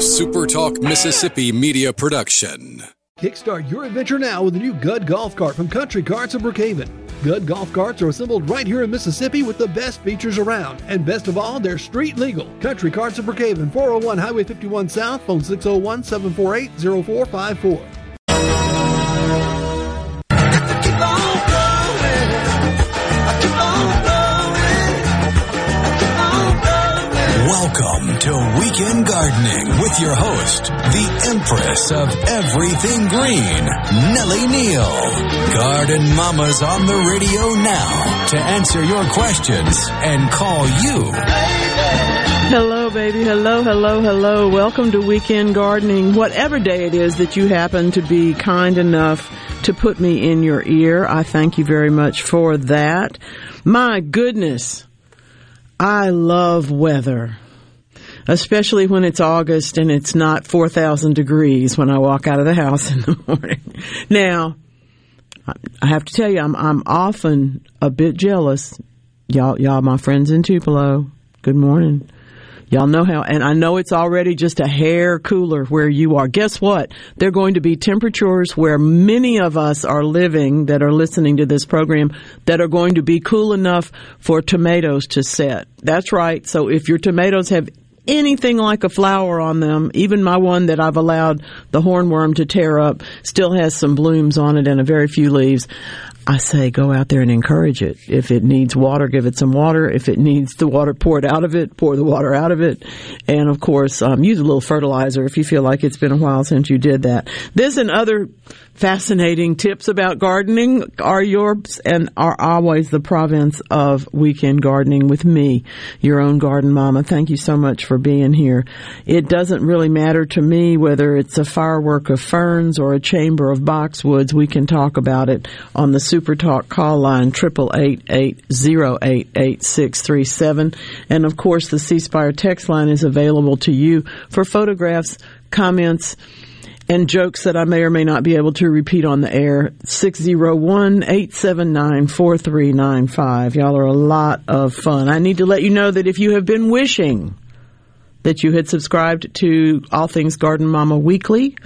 SuperTalk Mississippi media production. Kickstart your adventure now with a new Gud golf cart from Country Carts of Brookhaven. Gud golf carts are assembled right here in Mississippi with the best features around. And best of all, they're street legal. Country Carts of Brookhaven, 401 Highway 51 South, phone 601 748 0454. Host, the Empress of Everything Green, Nellie Neal. Garden Mama's on the radio now to answer your questions and call you. Hello, baby. Hello, hello, hello. Welcome to Weekend Gardening. Whatever day it is that you happen to be kind enough to put me in your ear, I thank you very much for that. My goodness. I love weather especially when it's August and it's not 4,000 degrees when I walk out of the house in the morning. Now, I have to tell you, I'm, I'm often a bit jealous. Y'all, y'all, my friends in Tupelo, good morning. Y'all know how, and I know it's already just a hair cooler where you are. Guess what? There are going to be temperatures where many of us are living that are listening to this program that are going to be cool enough for tomatoes to set. That's right. So if your tomatoes have anything like a flower on them. Even my one that I've allowed the hornworm to tear up still has some blooms on it and a very few leaves. I say go out there and encourage it. If it needs water, give it some water. If it needs the water poured out of it, pour the water out of it. And of course, um, use a little fertilizer if you feel like it's been a while since you did that. This and other fascinating tips about gardening are yours and are always the province of weekend gardening with me, your own garden mama. Thank you so much for being here. It doesn't really matter to me whether it's a firework of ferns or a chamber of boxwoods. We can talk about it on the Super Talk call line triple eight eight zero eight eight six three seven, and of course the C Spire text line is available to you for photographs, comments and jokes that I may or may not be able to repeat on the air. 601-879-4395. Y'all are a lot of fun. I need to let you know that if you have been wishing that you had subscribed to All Things Garden Mama Weekly,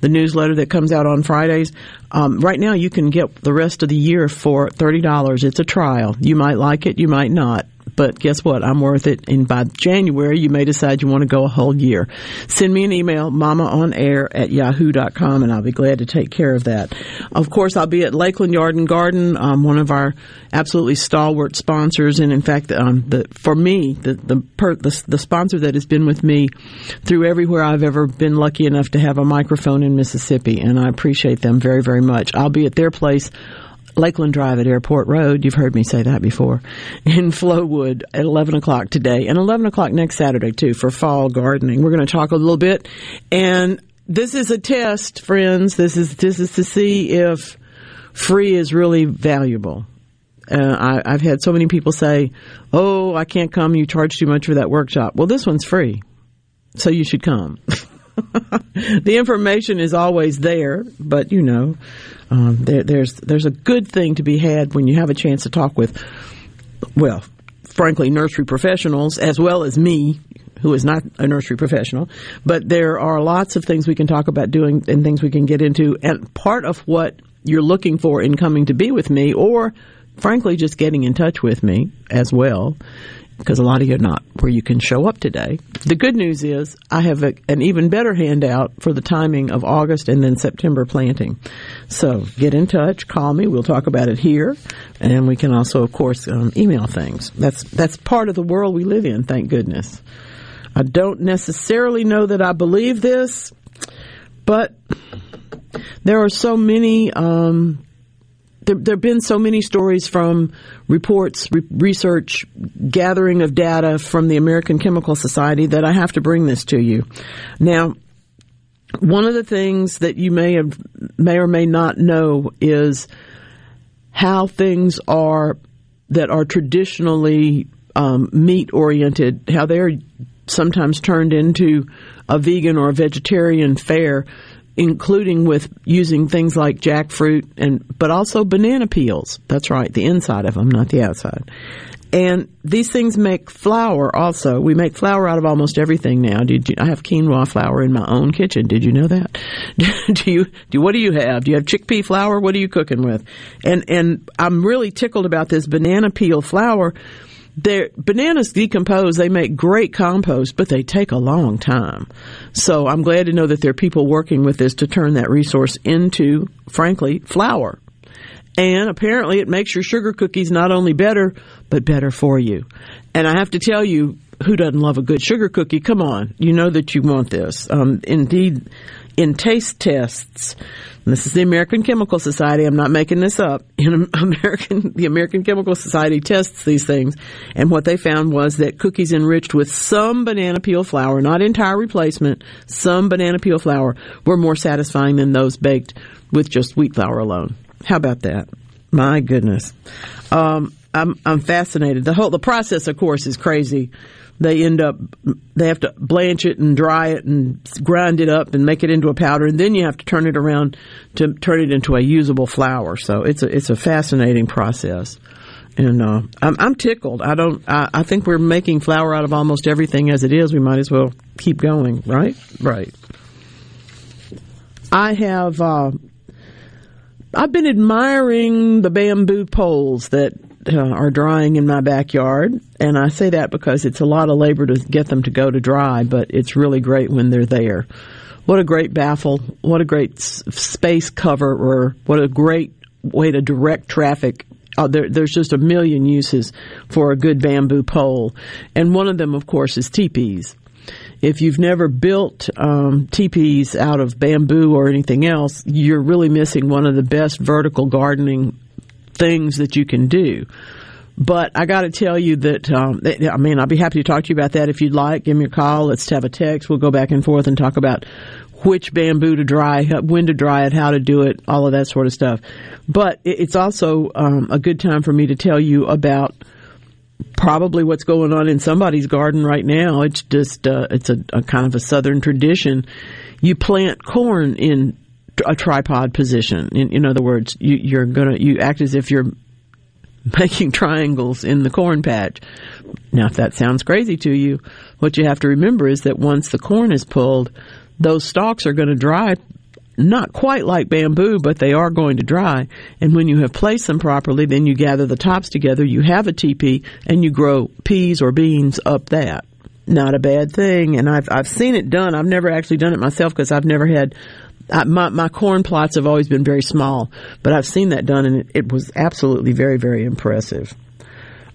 the newsletter that comes out on Fridays. Um, right now, you can get the rest of the year for thirty dollars. It's a trial. You might like it, you might not. But guess what? I'm worth it. And by January, you may decide you want to go a whole year. Send me an email, mamaonair at yahoo.com, and I'll be glad to take care of that. Of course, I'll be at Lakeland Yard and Garden, um, one of our absolutely stalwart sponsors. And in fact, um, the, for me, the, the, per, the, the sponsor that has been with me through everywhere I've ever been lucky enough to have a microphone in Mississippi. And I appreciate them very, very much. I'll be at their place Lakeland Drive at Airport Road. You've heard me say that before. In Flowood at 11 o'clock today and 11 o'clock next Saturday too for fall gardening. We're going to talk a little bit and this is a test, friends. This is, this is to see if free is really valuable. Uh, I, I've had so many people say, "Oh, I can't come. You charge too much for that workshop." Well, this one's free, so you should come. the information is always there, but you know, um, there, there's there's a good thing to be had when you have a chance to talk with, well, frankly, nursery professionals as well as me, who is not a nursery professional. But there are lots of things we can talk about doing and things we can get into, and part of what you're looking for in coming to be with me, or frankly, just getting in touch with me as well, because a lot of you are not where you can show up today. The good news is I have a, an even better handout for the timing of August and then September planting. So get in touch, call me. We'll talk about it here, and we can also, of course, um, email things. That's that's part of the world we live in. Thank goodness. I don't necessarily know that I believe this, but there are so many. Um, there, there have been so many stories from reports, re- research, gathering of data from the American Chemical Society that I have to bring this to you. Now, one of the things that you may have, may or may not know is how things are that are traditionally um, meat oriented, how they're sometimes turned into a vegan or a vegetarian fare including with using things like jackfruit and but also banana peels. That's right, the inside of them, not the outside. And these things make flour also. We make flour out of almost everything now. Did you, I have quinoa flour in my own kitchen? Did you know that? do you do what do you have? Do you have chickpea flour? What are you cooking with? And and I'm really tickled about this banana peel flour. Their bananas decompose, they make great compost, but they take a long time. So I'm glad to know that there are people working with this to turn that resource into, frankly, flour. And apparently it makes your sugar cookies not only better, but better for you. And I have to tell you, who doesn't love a good sugar cookie? Come on. You know that you want this. Um, indeed, in taste tests, this is the American Chemical Society. I'm not making this up. In American, the American Chemical Society tests these things, and what they found was that cookies enriched with some banana peel flour, not entire replacement, some banana peel flour, were more satisfying than those baked with just wheat flour alone. How about that? My goodness. Um, I'm, I'm fascinated. The whole, the process, of course, is crazy. They end up, they have to blanch it and dry it and grind it up and make it into a powder, and then you have to turn it around to turn it into a usable flour. So it's a, it's a fascinating process. And uh, I'm, I'm tickled. I don't. I, I think we're making flour out of almost everything as it is. We might as well keep going, right? Right. I have uh, I've been admiring the bamboo poles that uh, are drying in my backyard, and I say that because it's a lot of labor to get them to go to dry, but it's really great when they're there. What a great baffle! What a great space cover, or what a great way to direct traffic uh, there, there's just a million uses for a good bamboo pole, and one of them, of course, is teepees. If you've never built um, teepees out of bamboo or anything else, you're really missing one of the best vertical gardening things that you can do. But I got to tell you that, um, I mean, I'll be happy to talk to you about that if you'd like. Give me a call. Let's have a text. We'll go back and forth and talk about which bamboo to dry, when to dry it, how to do it, all of that sort of stuff. But it's also um, a good time for me to tell you about probably what's going on in somebody's garden right now. It's just uh, it's a, a, kind of a southern tradition. You plant corn in a tripod position. In, in other words, you, you're gonna you act as if you're making triangles in the corn patch. Now, if that sounds crazy to you, what you have to remember is that once the corn is pulled, those stalks are going to dry not quite like bamboo, but they are going to dry. And when you have placed them properly, then you gather the tops together, you have a teepee, and you grow peas or beans up that. Not a bad thing. And I've, I've seen it done. I've never actually done it myself because I've never had, I, my, my corn plots have always been very small, but I've seen that done and it, it was absolutely very, very impressive.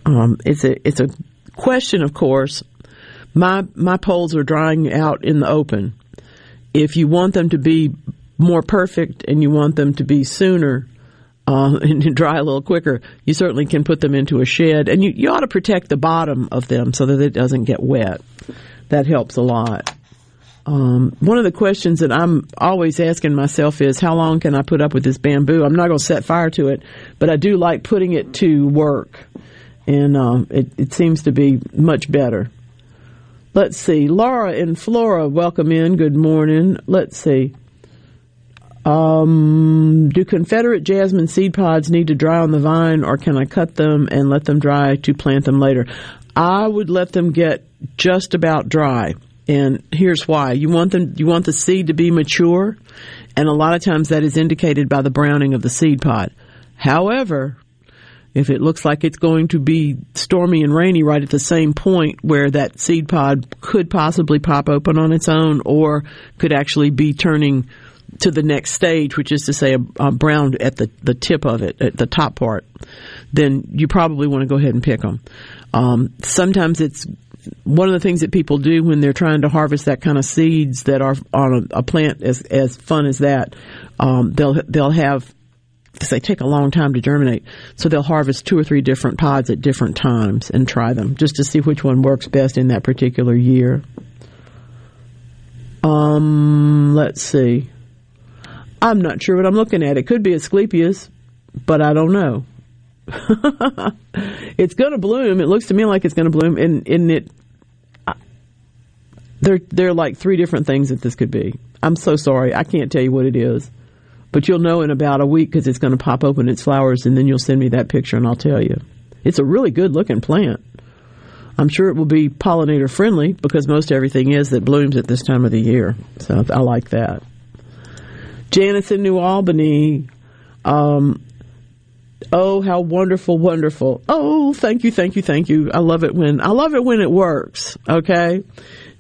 Um, it's a, it's a question, of course. My, my poles are drying out in the open. If you want them to be more perfect and you want them to be sooner uh, and dry a little quicker, you certainly can put them into a shed. And you, you ought to protect the bottom of them so that it doesn't get wet. That helps a lot. Um, one of the questions that I'm always asking myself is, how long can I put up with this bamboo? I'm not going to set fire to it, but I do like putting it to work, and uh, it, it seems to be much better. Let's see, Laura and Flora, welcome in. Good morning. Let's see. Um, do Confederate jasmine seed pods need to dry on the vine, or can I cut them and let them dry to plant them later? I would let them get just about dry, and here's why: you want them, you want the seed to be mature, and a lot of times that is indicated by the browning of the seed pod. However, if it looks like it's going to be stormy and rainy right at the same point where that seed pod could possibly pop open on its own, or could actually be turning to the next stage, which is to say a, a, brown at the, the tip of it, at the top part, then you probably want to go ahead and pick them. Um, sometimes it's one of the things that people do when they're trying to harvest that kind of seeds that are on a, a plant as as fun as that. Um, they'll they'll have because they take a long time to germinate. So they'll harvest two or three different pods at different times and try them just to see which one works best in that particular year. Um, let's see. I'm not sure what I'm looking at. It could be Asclepias, but I don't know. it's going to bloom. It looks to me like it's going to bloom, and, and it. there, there are like three different things that this could be. I'm so sorry. I can't tell you what it is, but you'll know in about a week because it's going to pop open its flowers, and then you'll send me that picture, and I'll tell you. It's a really good looking plant. I'm sure it will be pollinator friendly because most everything is that blooms at this time of the year. So I like that. Janice in New Albany. Um, oh, how wonderful, wonderful. Oh, thank you, thank you, thank you. I love it when, I love it when it works. Okay.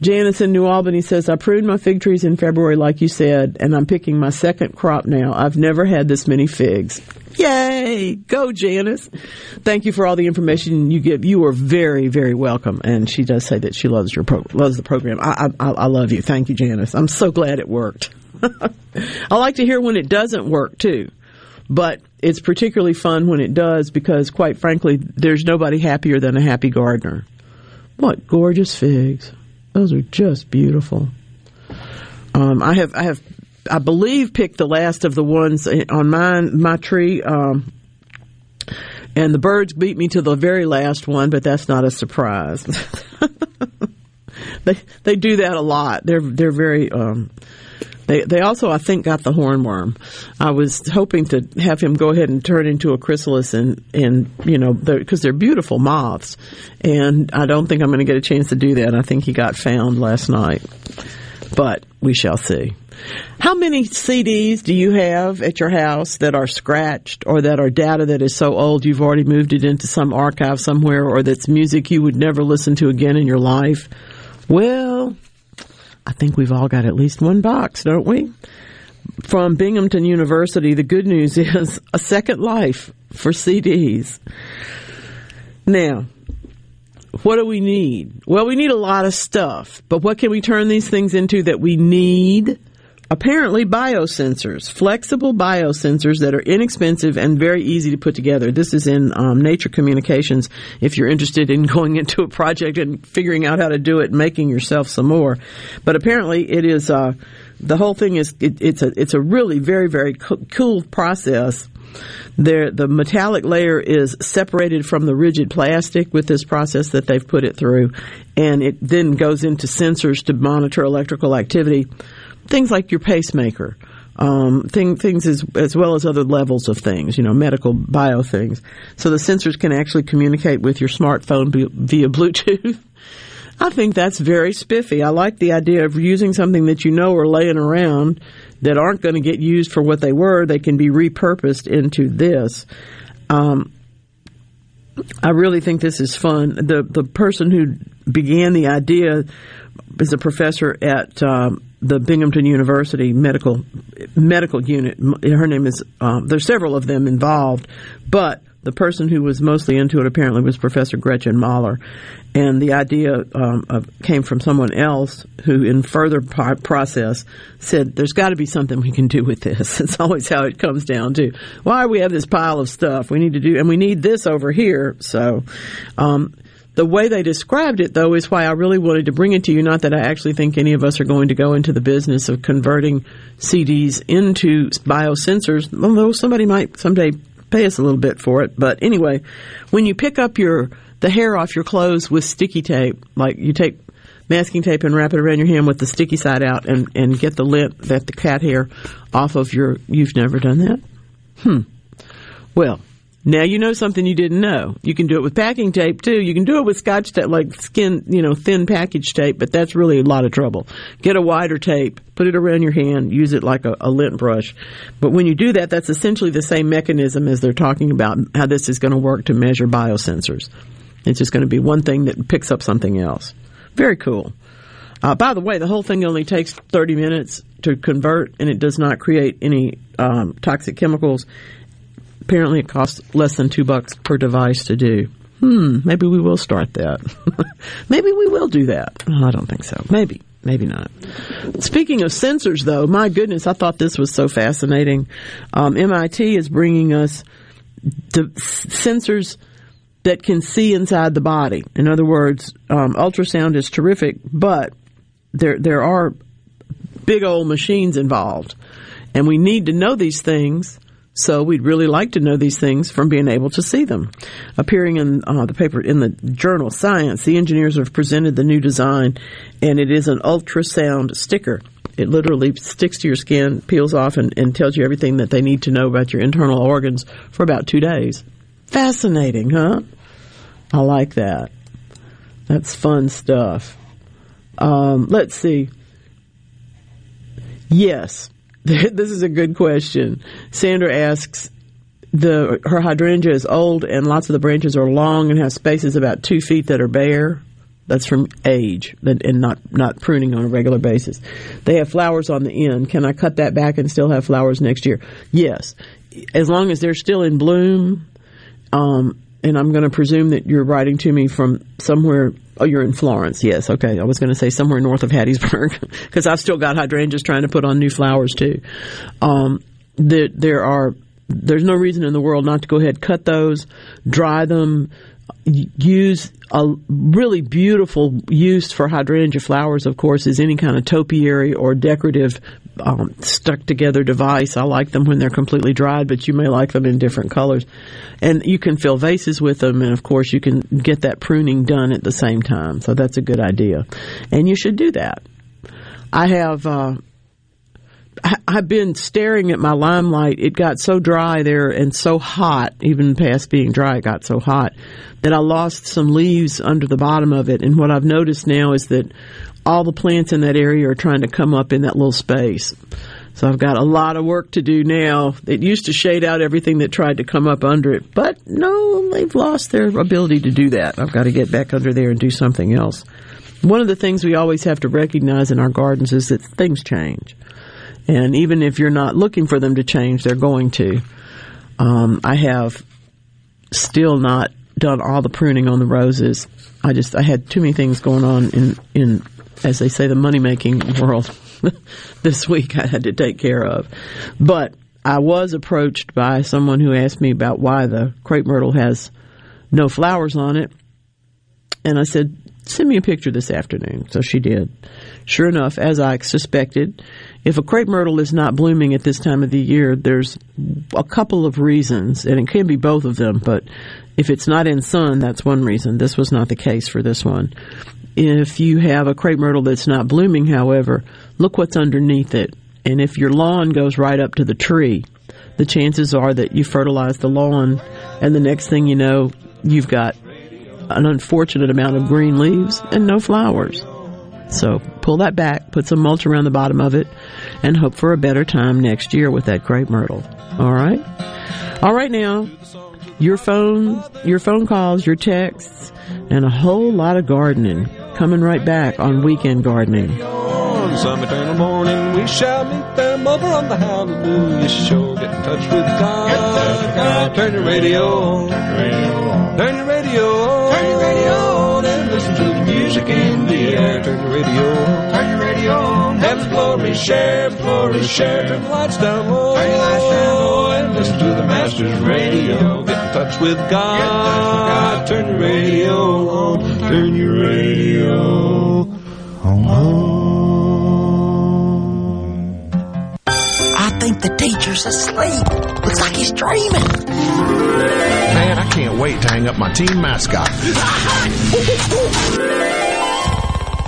Janice in New Albany says, I pruned my fig trees in February, like you said, and I'm picking my second crop now. I've never had this many figs. Yay! Go, Janice. Thank you for all the information you give. You are very, very welcome. And she does say that she loves your pro- loves the program. I, I, I love you. Thank you, Janice. I'm so glad it worked. I like to hear when it doesn't work too. But it's particularly fun when it does because, quite frankly, there's nobody happier than a happy gardener. What gorgeous figs! Those are just beautiful. Um, I have, I have, I believe, picked the last of the ones on mine, my tree. Um, and the birds beat me to the very last one, but that's not a surprise. they they do that a lot. They're they're very um, they they also I think got the hornworm. I was hoping to have him go ahead and turn into a chrysalis and and you know because they're, they're beautiful moths, and I don't think I'm going to get a chance to do that. I think he got found last night, but we shall see. How many CDs do you have at your house that are scratched or that are data that is so old you've already moved it into some archive somewhere or that's music you would never listen to again in your life? Well, I think we've all got at least one box, don't we? From Binghamton University, the good news is a second life for CDs. Now, what do we need? Well, we need a lot of stuff, but what can we turn these things into that we need? Apparently biosensors, flexible biosensors that are inexpensive and very easy to put together. This is in um, Nature Communications. If you're interested in going into a project and figuring out how to do it, and making yourself some more, but apparently it is. Uh, the whole thing is it, it's a it's a really very very cool process. There, the metallic layer is separated from the rigid plastic with this process that they've put it through, and it then goes into sensors to monitor electrical activity things like your pacemaker, um, thing, things as, as well as other levels of things, you know, medical bio things. So the sensors can actually communicate with your smartphone via Bluetooth. I think that's very spiffy. I like the idea of using something that you know are laying around that aren't going to get used for what they were. They can be repurposed into this. Um, I really think this is fun. The the person who began the idea is a professor at um, the Binghamton University medical medical unit. Her name is. Um, there's several of them involved, but the person who was mostly into it apparently was Professor Gretchen Mahler, and the idea um, of, came from someone else who, in further process, said there's got to be something we can do with this. It's always how it comes down to why we have this pile of stuff we need to do, and we need this over here. So. Um, the way they described it, though, is why I really wanted to bring it to you. Not that I actually think any of us are going to go into the business of converting CDs into biosensors, although somebody might someday pay us a little bit for it. But anyway, when you pick up your the hair off your clothes with sticky tape, like you take masking tape and wrap it around your hand with the sticky side out and, and get the lint that the cat hair off of your you've never done that? Hmm. Well, now you know something you didn't know. You can do it with packing tape too. You can do it with scotch tape, like skin, you know, thin package tape, but that's really a lot of trouble. Get a wider tape, put it around your hand, use it like a, a lint brush. But when you do that, that's essentially the same mechanism as they're talking about how this is going to work to measure biosensors. It's just going to be one thing that picks up something else. Very cool. Uh, by the way, the whole thing only takes 30 minutes to convert, and it does not create any um, toxic chemicals apparently it costs less than two bucks per device to do. Hmm, maybe we will start that. maybe we will do that. I don't think so. Maybe. Maybe not. Speaking of sensors, though, my goodness, I thought this was so fascinating. Um, MIT is bringing us sensors that can see inside the body. In other words, um, ultrasound is terrific, but there there are big old machines involved, and we need to know these things so we'd really like to know these things from being able to see them. Appearing in uh, the paper in the journal Science, the engineers have presented the new design, and it is an ultrasound sticker. It literally sticks to your skin, peels off, and, and tells you everything that they need to know about your internal organs for about two days. Fascinating, huh? I like that. That's fun stuff. Um, let's see. Yes, this is a good question. Sandra asks, the her hydrangea is old and lots of the branches are long and have spaces about two feet that are bare. That's from age and not not pruning on a regular basis. They have flowers on the end. Can I cut that back and still have flowers next year? Yes, as long as they're still in bloom. Um, and I'm going to presume that you're writing to me from somewhere. Oh, you're in Florence. Yes, okay. I was going to say somewhere north of Hattiesburg because I've still got hydrangeas trying to put on new flowers too. Um, there, there are. There's no reason in the world not to go ahead cut those, dry them, use a really beautiful use for hydrangea flowers, of course, is any kind of topiary or decorative um, stuck together device. I like them when they're completely dried, but you may like them in different colors. And you can fill vases with them, and of course, you can get that pruning done at the same time. So that's a good idea. And you should do that. I have. Uh, I've been staring at my limelight. It got so dry there and so hot, even past being dry, it got so hot that I lost some leaves under the bottom of it. And what I've noticed now is that all the plants in that area are trying to come up in that little space. So I've got a lot of work to do now. It used to shade out everything that tried to come up under it, but no, they've lost their ability to do that. I've got to get back under there and do something else. One of the things we always have to recognize in our gardens is that things change. And even if you're not looking for them to change, they're going to. Um, I have still not done all the pruning on the roses. I just I had too many things going on in in as they say the money making world this week. I had to take care of, but I was approached by someone who asked me about why the crepe myrtle has no flowers on it, and I said, "Send me a picture this afternoon." So she did. Sure enough, as I suspected, if a crepe myrtle is not blooming at this time of the year, there's a couple of reasons, and it can be both of them, but if it's not in sun, that's one reason. This was not the case for this one. If you have a crepe myrtle that's not blooming, however, look what's underneath it. And if your lawn goes right up to the tree, the chances are that you fertilize the lawn, and the next thing you know, you've got an unfortunate amount of green leaves and no flowers. So pull that back, put some mulch around the bottom of it, and hope for a better time next year with that crepe myrtle. All right? All right now, your phone, your phone calls, your texts, and a whole lot of gardening coming right back on Weekend Gardening. Some eternal morning, we shall meet them over on the Hallelujah Show. Get in touch with God. God. Turn your radio on. Turn your radio on. Turn your radio on. And listen to the music in the air. Turn your radio on. Turn your radio on. Have glory share, glory share. Turn the lights down low. Turn your lights down low. And listen to the Master's radio. Get in touch with God. Turn your radio on. Turn your radio on. I think the teacher's asleep. Looks like he's dreaming. Man, I can't wait to hang up my team mascot.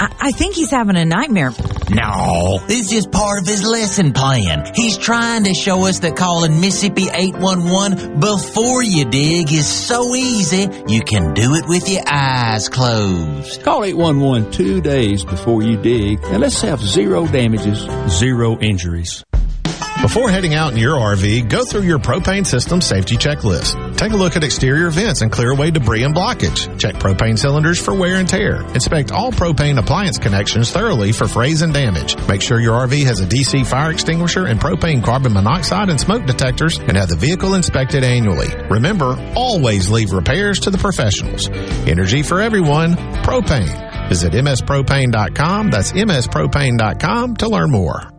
I, I think he's having a nightmare. No, this is just part of his lesson plan. He's trying to show us that calling Mississippi 811 before you dig is so easy, you can do it with your eyes closed. Call 811 two days before you dig, and let's have zero damages, zero injuries. Before heading out in your RV, go through your propane system safety checklist. Take a look at exterior vents and clear away debris and blockage. Check propane cylinders for wear and tear. Inspect all propane appliance connections thoroughly for frays and damage. Make sure your RV has a DC fire extinguisher and propane carbon monoxide and smoke detectors and have the vehicle inspected annually. Remember, always leave repairs to the professionals. Energy for everyone. Propane. Visit mspropane.com. That's mspropane.com to learn more.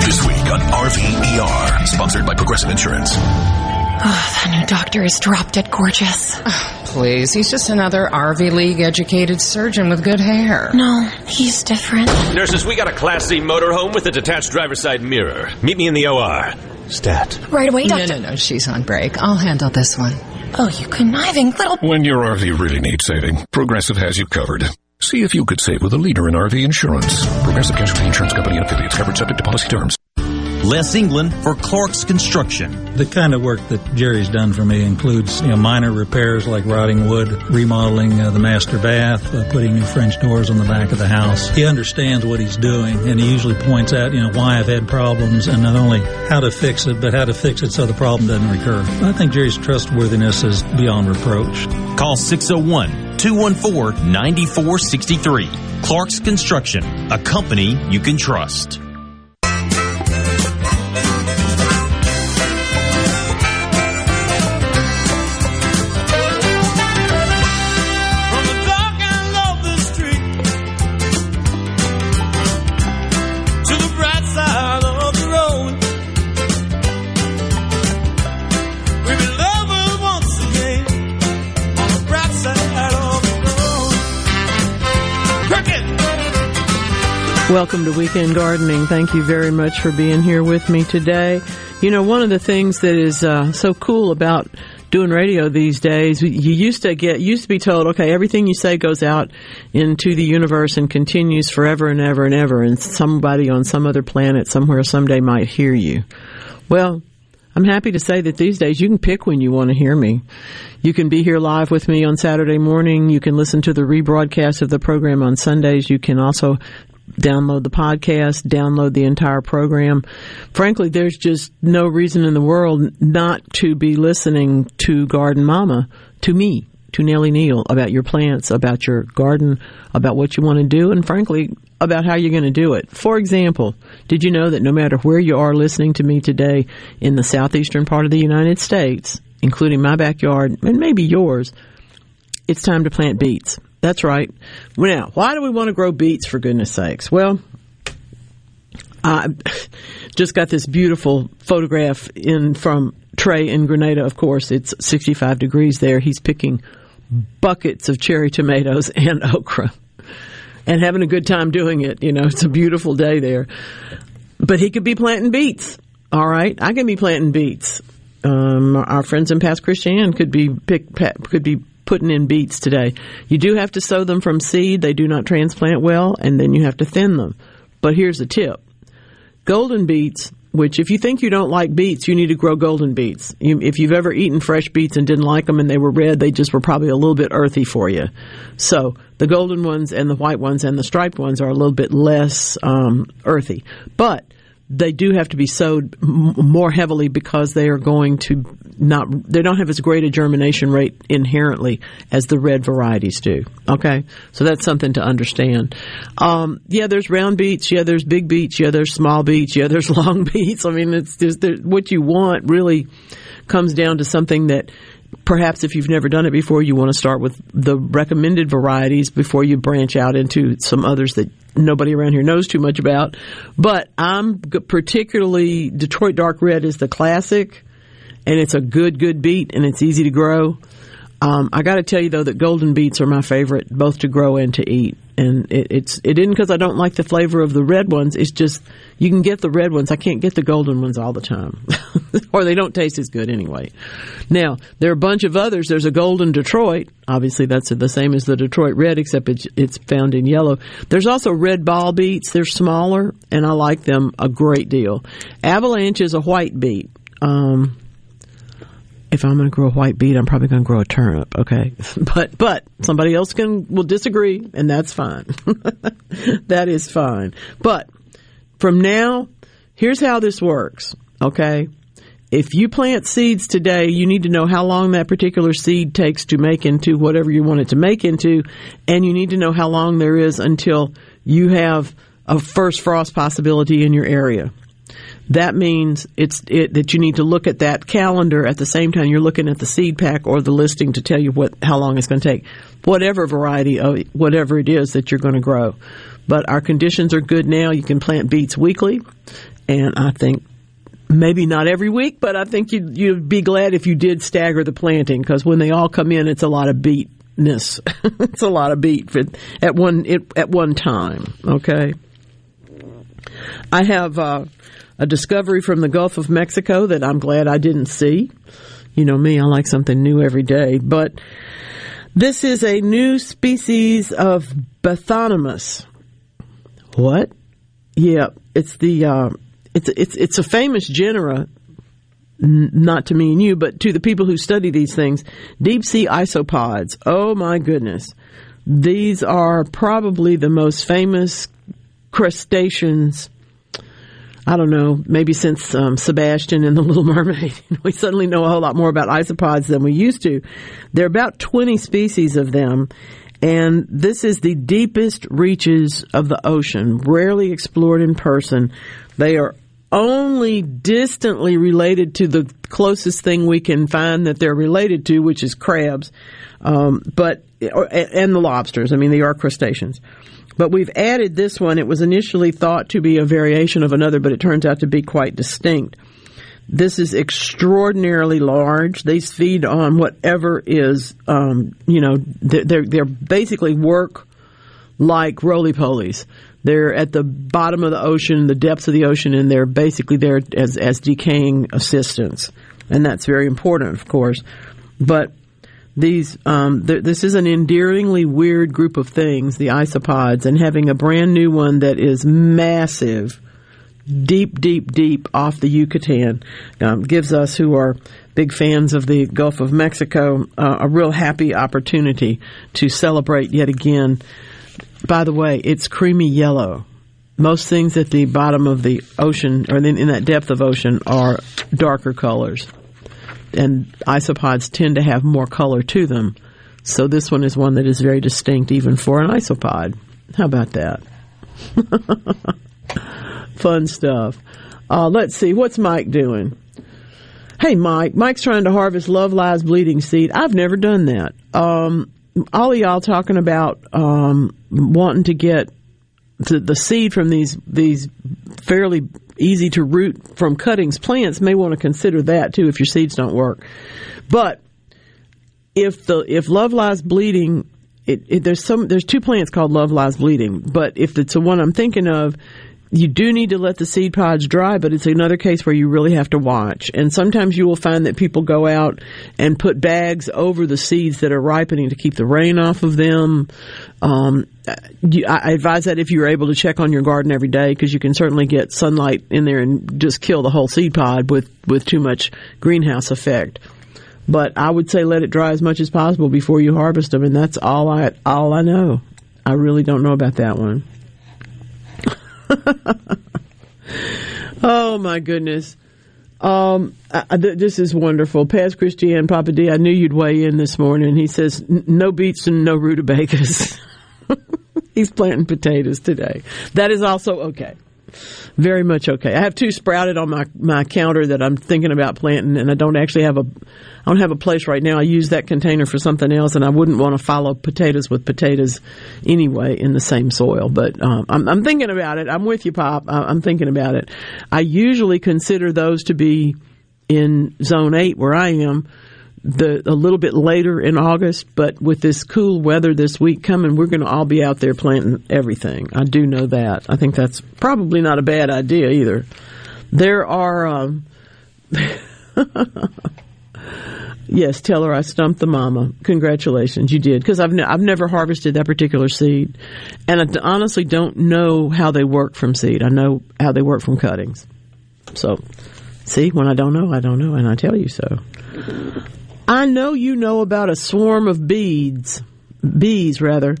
This week on RVER, sponsored by Progressive Insurance. Oh, that new doctor is dropped dead gorgeous. Oh, please, he's just another RV League educated surgeon with good hair. No, he's different. Nurses, we got a Class C motorhome with a detached driver's side mirror. Meet me in the OR. Stat. Right away, doctor. No, no, no, she's on break. I'll handle this one. Oh, you conniving little. When your RV really needs saving, Progressive has you covered. See if you could save with a leader in RV insurance. Progressive Casualty Insurance Company and affiliates covered subject to policy terms. Les England for Clark's Construction. The kind of work that Jerry's done for me includes you know, minor repairs like rotting wood, remodeling uh, the master bath, uh, putting new French doors on the back of the house. He understands what he's doing, and he usually points out you know why I've had problems and not only how to fix it, but how to fix it so the problem doesn't recur. I think Jerry's trustworthiness is beyond reproach. Call 601 214 9463. Clark's Construction, a company you can trust. Welcome to Weekend Gardening. Thank you very much for being here with me today. You know, one of the things that is uh, so cool about doing radio these days, you used to get, used to be told, okay, everything you say goes out into the universe and continues forever and ever and ever, and somebody on some other planet somewhere someday might hear you. Well, I'm happy to say that these days you can pick when you want to hear me. You can be here live with me on Saturday morning. You can listen to the rebroadcast of the program on Sundays. You can also download the podcast, download the entire program. Frankly, there's just no reason in the world not to be listening to Garden Mama, to me, to Nellie Neal, about your plants, about your garden, about what you want to do, and frankly, about how you're going to do it. For example, did you know that no matter where you are listening to me today in the southeastern part of the United States, including my backyard and maybe yours, it's time to plant beets. That's right. Now, why do we want to grow beets for goodness sakes? Well, I just got this beautiful photograph in from Trey in Grenada. Of course, it's 65 degrees there. He's picking buckets of cherry tomatoes and okra and having a good time doing it. You know, it's a beautiful day there. But he could be planting beets. All right, I can be planting beets. Um, our friends in Pass Christian could be pick, could be putting in beets today. You do have to sow them from seed. They do not transplant well, and then you have to thin them. But here's a tip. Golden beets, which if you think you don't like beets, you need to grow golden beets. You, if you've ever eaten fresh beets and didn't like them and they were red, they just were probably a little bit earthy for you. So the golden ones and the white ones and the striped ones are a little bit less um, earthy. But they do have to be sowed more heavily because they are going to not they don't have as great a germination rate inherently as the red varieties do. Okay, so that's something to understand. Um, yeah, there's round beets. Yeah, there's big beets. Yeah, there's small beets. Yeah, there's long beets. I mean, it's just what you want really comes down to something that perhaps if you've never done it before, you want to start with the recommended varieties before you branch out into some others that nobody around here knows too much about. But I'm particularly Detroit Dark Red is the classic, and it's a good, good beet, and it's easy to grow. Um, I got to tell you though that golden beets are my favorite, both to grow and to eat. And it, it's it isn't because I don't like the flavor of the red ones. It's just you can get the red ones. I can't get the golden ones all the time, or they don't taste as good anyway. Now there are a bunch of others. There's a golden Detroit. Obviously, that's the same as the Detroit red, except it's, it's found in yellow. There's also red ball beets. They're smaller, and I like them a great deal. Avalanche is a white beet. Um, if I'm going to grow a white beet, I'm probably going to grow a turnip. Okay, but but somebody else can will disagree, and that's fine. that is fine. But from now, here's how this works. Okay, if you plant seeds today, you need to know how long that particular seed takes to make into whatever you want it to make into, and you need to know how long there is until you have a first frost possibility in your area that means it's it, that you need to look at that calendar at the same time you're looking at the seed pack or the listing to tell you what how long it's going to take, whatever variety of whatever it is that you're going to grow. But our conditions are good now. You can plant beets weekly, and I think maybe not every week, but I think you'd, you'd be glad if you did stagger the planting because when they all come in, it's a lot of beetness. it's a lot of beet at one at one time. Okay. I have. Uh, a discovery from the Gulf of Mexico that I'm glad I didn't see. You know me, I like something new every day. But this is a new species of Bathynomus. What? Yeah, it's the uh, it's it's it's a famous genera. Not to me and you, but to the people who study these things, deep sea isopods. Oh my goodness. These are probably the most famous crustaceans I don't know, maybe since um, Sebastian and the Little Mermaid, we suddenly know a whole lot more about isopods than we used to. There are about 20 species of them, and this is the deepest reaches of the ocean, rarely explored in person. They are only distantly related to the closest thing we can find that they're related to, which is crabs, um, but and the lobsters. I mean, they are crustaceans. But we've added this one. It was initially thought to be a variation of another, but it turns out to be quite distinct. This is extraordinarily large. They feed on whatever is, um, you know, they're, they're basically work like roly polies. They're at the bottom of the ocean, the depths of the ocean, and they're basically there as, as decaying assistants. And that's very important, of course. But these um, th- this is an endearingly weird group of things, the isopods, and having a brand new one that is massive, deep, deep, deep off the Yucatan um, gives us who are big fans of the Gulf of Mexico uh, a real happy opportunity to celebrate yet again. By the way, it's creamy yellow. Most things at the bottom of the ocean or in, in that depth of ocean are darker colors and isopods tend to have more color to them. So this one is one that is very distinct even for an isopod. How about that? Fun stuff. Uh, let's see, what's Mike doing? Hey, Mike. Mike's trying to harvest Love Lies bleeding seed. I've never done that. Um, all y'all talking about um, wanting to get the, the seed from these these fairly easy to root from cuttings plants may want to consider that too if your seeds don't work. But if the if love lies bleeding, it, it, there's some there's two plants called love lies bleeding. But if it's the one I'm thinking of, you do need to let the seed pods dry, but it's another case where you really have to watch. And sometimes you will find that people go out and put bags over the seeds that are ripening to keep the rain off of them. Um, I advise that if you're able to check on your garden every day, because you can certainly get sunlight in there and just kill the whole seed pod with, with too much greenhouse effect. But I would say let it dry as much as possible before you harvest them, and that's all I all I know. I really don't know about that one. Oh my goodness. Um, I, th- this is wonderful. Pass Christian, Papa D, I knew you'd weigh in this morning. He says, no beets and no rutabagas. He's planting potatoes today. That is also okay. Very much okay. I have two sprouted on my, my counter that I'm thinking about planting, and I don't actually have a I don't have a place right now. I use that container for something else, and I wouldn't want to follow potatoes with potatoes anyway in the same soil. But um, I'm, I'm thinking about it. I'm with you, Pop. I'm thinking about it. I usually consider those to be in zone eight where I am the a little bit later in August, but with this cool weather this week coming, we're going to all be out there planting everything. I do know that. I think that's probably not a bad idea either. There are. Um, yes, tell her I stumped the mama. Congratulations, you did because I've ne- I've never harvested that particular seed, and I honestly don't know how they work from seed. I know how they work from cuttings. So, see, when I don't know, I don't know, and I tell you so. I know you know about a swarm of beads, bees rather,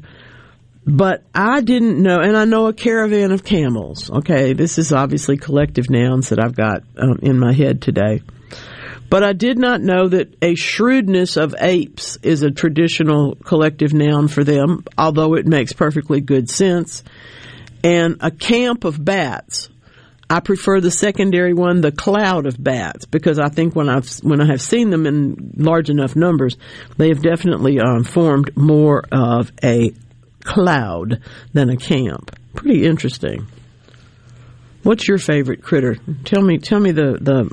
but I didn't know, and I know a caravan of camels. Okay, this is obviously collective nouns that I've got um, in my head today. But I did not know that a shrewdness of apes is a traditional collective noun for them, although it makes perfectly good sense. And a camp of bats I prefer the secondary one, the cloud of bats, because I think when I've when I have seen them in large enough numbers, they have definitely um, formed more of a cloud than a camp. Pretty interesting. What's your favorite critter? Tell me. Tell me the the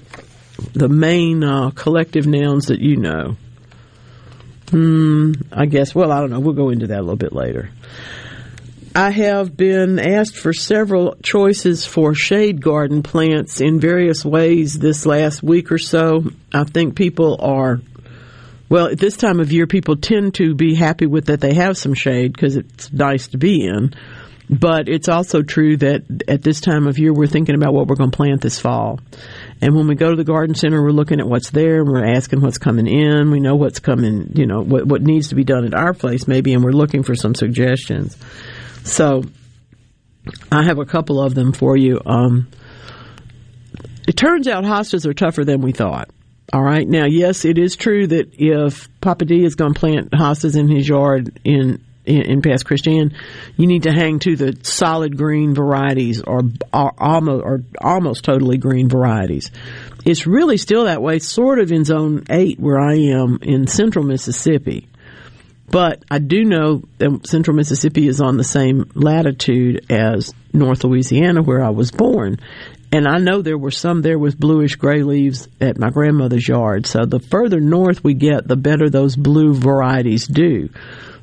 the main uh, collective nouns that you know. Hmm. I guess. Well, I don't know. We'll go into that a little bit later. I have been asked for several choices for shade garden plants in various ways this last week or so. I think people are, well, at this time of year, people tend to be happy with that they have some shade because it's nice to be in. But it's also true that at this time of year, we're thinking about what we're going to plant this fall. And when we go to the garden center, we're looking at what's there and we're asking what's coming in. We know what's coming, you know, what, what needs to be done at our place maybe, and we're looking for some suggestions. So I have a couple of them for you. Um, it turns out hostas are tougher than we thought. All right. Now, yes, it is true that if Papa D is going to plant hostas in his yard in in, in Pass Christian, you need to hang to the solid green varieties or, or almost or almost totally green varieties. It's really still that way, sort of in Zone Eight where I am in Central Mississippi. But I do know that central Mississippi is on the same latitude as North Louisiana, where I was born. And I know there were some there with bluish gray leaves at my grandmother's yard. So the further north we get, the better those blue varieties do.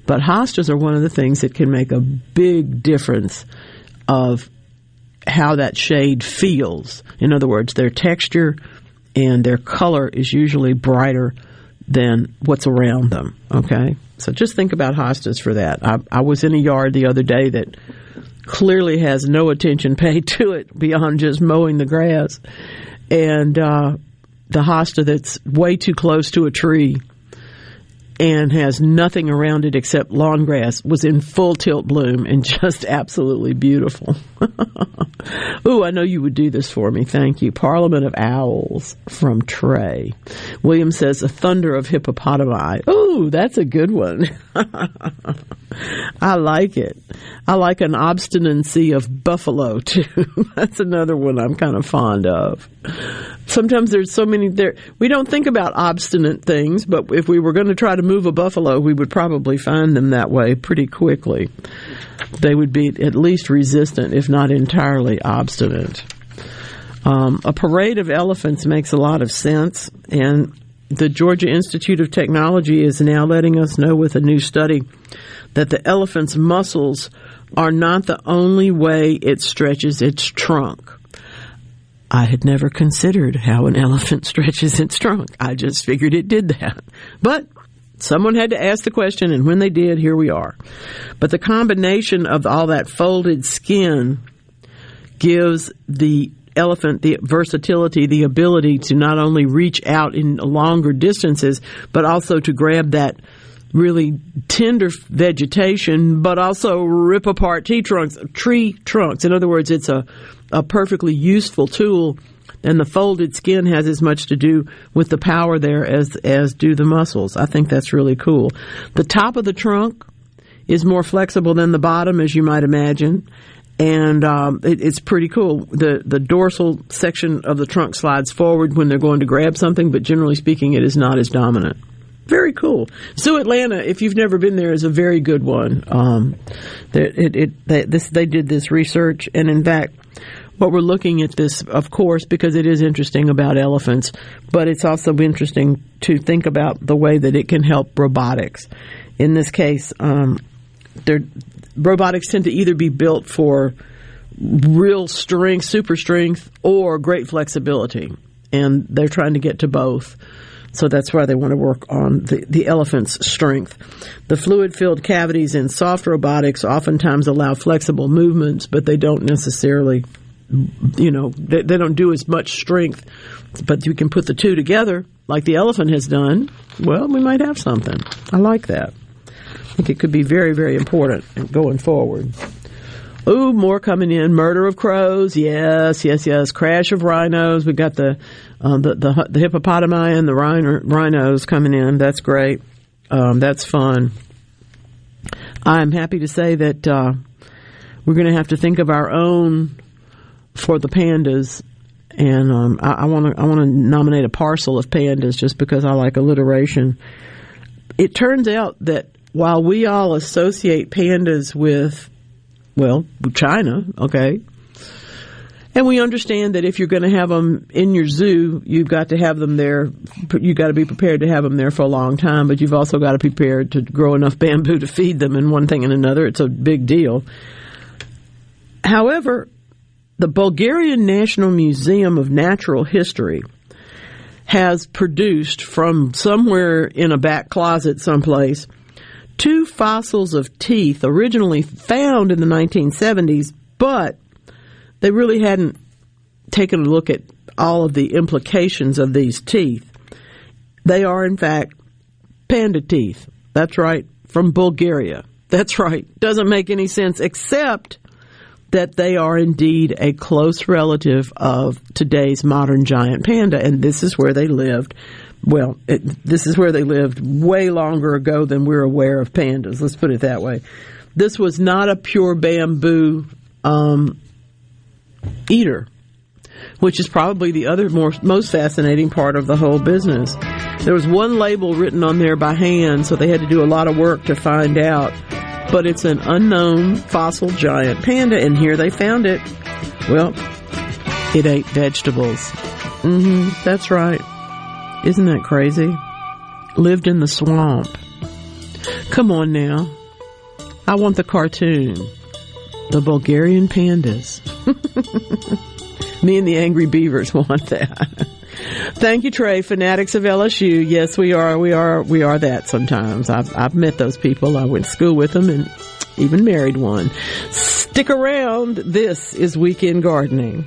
But hostas are one of the things that can make a big difference of how that shade feels. In other words, their texture and their color is usually brighter than what's around them. Okay? So just think about hostas for that. I, I was in a yard the other day that clearly has no attention paid to it beyond just mowing the grass. And uh, the hosta that's way too close to a tree and has nothing around it except lawn grass was in full tilt bloom and just absolutely beautiful. Ooh, I know you would do this for me. Thank you. Parliament of Owls from Trey. William says a thunder of hippopotami. Ooh, that's a good one. I like it. I like an obstinacy of buffalo too. that's another one I'm kind of fond of sometimes there's so many there we don't think about obstinate things but if we were going to try to move a buffalo we would probably find them that way pretty quickly. They would be at least resistant if not entirely obstinate. Um, a parade of elephants makes a lot of sense and the georgia institute of technology is now letting us know with a new study that the elephant's muscles are not the only way it stretches its trunk I had never considered how an elephant stretches its trunk. I just figured it did that. But someone had to ask the question, and when they did, here we are. But the combination of all that folded skin gives the elephant the versatility, the ability to not only reach out in longer distances, but also to grab that really tender vegetation, but also rip apart tree trunks. Tree trunks. In other words, it's a a perfectly useful tool. And the folded skin has as much to do with the power there as as do the muscles. I think that's really cool. The top of the trunk is more flexible than the bottom, as you might imagine, and um, it, it's pretty cool. the The dorsal section of the trunk slides forward when they're going to grab something, but generally speaking, it is not as dominant. Very cool. So Atlanta, if you've never been there, is a very good one. Um, it, it, they, this, they did this research, and in fact, what we're looking at this, of course, because it is interesting about elephants, but it's also interesting to think about the way that it can help robotics. In this case, um, robotics tend to either be built for real strength, super strength, or great flexibility, and they're trying to get to both. So that's why they want to work on the, the elephant's strength. The fluid filled cavities in soft robotics oftentimes allow flexible movements, but they don't necessarily, you know, they, they don't do as much strength. But you can put the two together, like the elephant has done. Well, we might have something. I like that. I think it could be very, very important going forward. Ooh, more coming in. Murder of crows. Yes, yes, yes. Crash of rhinos. We got the uh, the, the, the hippopotami and the rhino, rhinos coming in. That's great. Um, that's fun. I'm happy to say that uh, we're going to have to think of our own for the pandas, and um, I want to I want to nominate a parcel of pandas just because I like alliteration. It turns out that while we all associate pandas with well, China, okay. And we understand that if you're going to have them in your zoo, you've got to have them there. You've got to be prepared to have them there for a long time, but you've also got to be prepared to grow enough bamboo to feed them and one thing and another. It's a big deal. However, the Bulgarian National Museum of Natural History has produced from somewhere in a back closet someplace two fossils of teeth originally found in the 1970s, but they really hadn't taken a look at all of the implications of these teeth. They are, in fact, panda teeth. That's right, from Bulgaria. That's right. Doesn't make any sense except that they are indeed a close relative of today's modern giant panda, and this is where they lived well, it, this is where they lived way longer ago than we're aware of pandas. Let's put it that way. This was not a pure bamboo um, eater, which is probably the other more, most fascinating part of the whole business. There was one label written on there by hand, so they had to do a lot of work to find out. But it's an unknown fossil giant panda, and here they found it. Well, it ate vegetables. Mm-hmm, that's right. Isn't that crazy? Lived in the swamp. Come on now. I want the cartoon. The Bulgarian pandas. Me and the angry beavers want that. Thank you, Trey. Fanatics of LSU. Yes, we are. We are. We are that sometimes. I've, I've met those people. I went to school with them and even married one. Stick around. This is Weekend Gardening.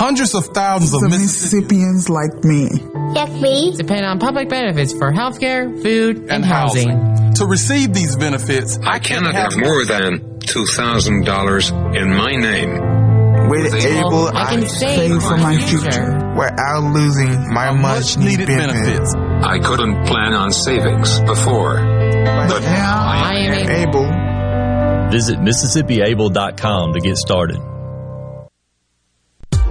Hundreds of thousands of Mississippians like me. Like me. Depend on public benefits for healthcare, food, and, and housing. housing. To receive these benefits, I, I cannot have more than $2,000 in my name. With Able, I, I can save for my future, future without losing my much needed benefits. I couldn't plan on savings before. But, but now I am able. Visit MississippiAble.com to get started.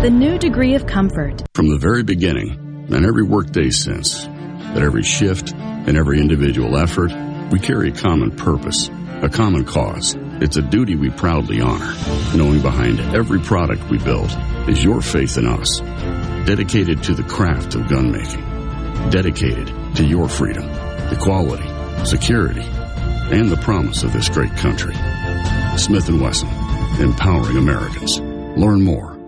the new degree of comfort. From the very beginning, and every workday since, at every shift and every individual effort, we carry a common purpose, a common cause. It's a duty we proudly honor, knowing behind every product we build is your faith in us, dedicated to the craft of gun making, dedicated to your freedom, equality, security, and the promise of this great country. Smith & Wesson, empowering Americans. Learn more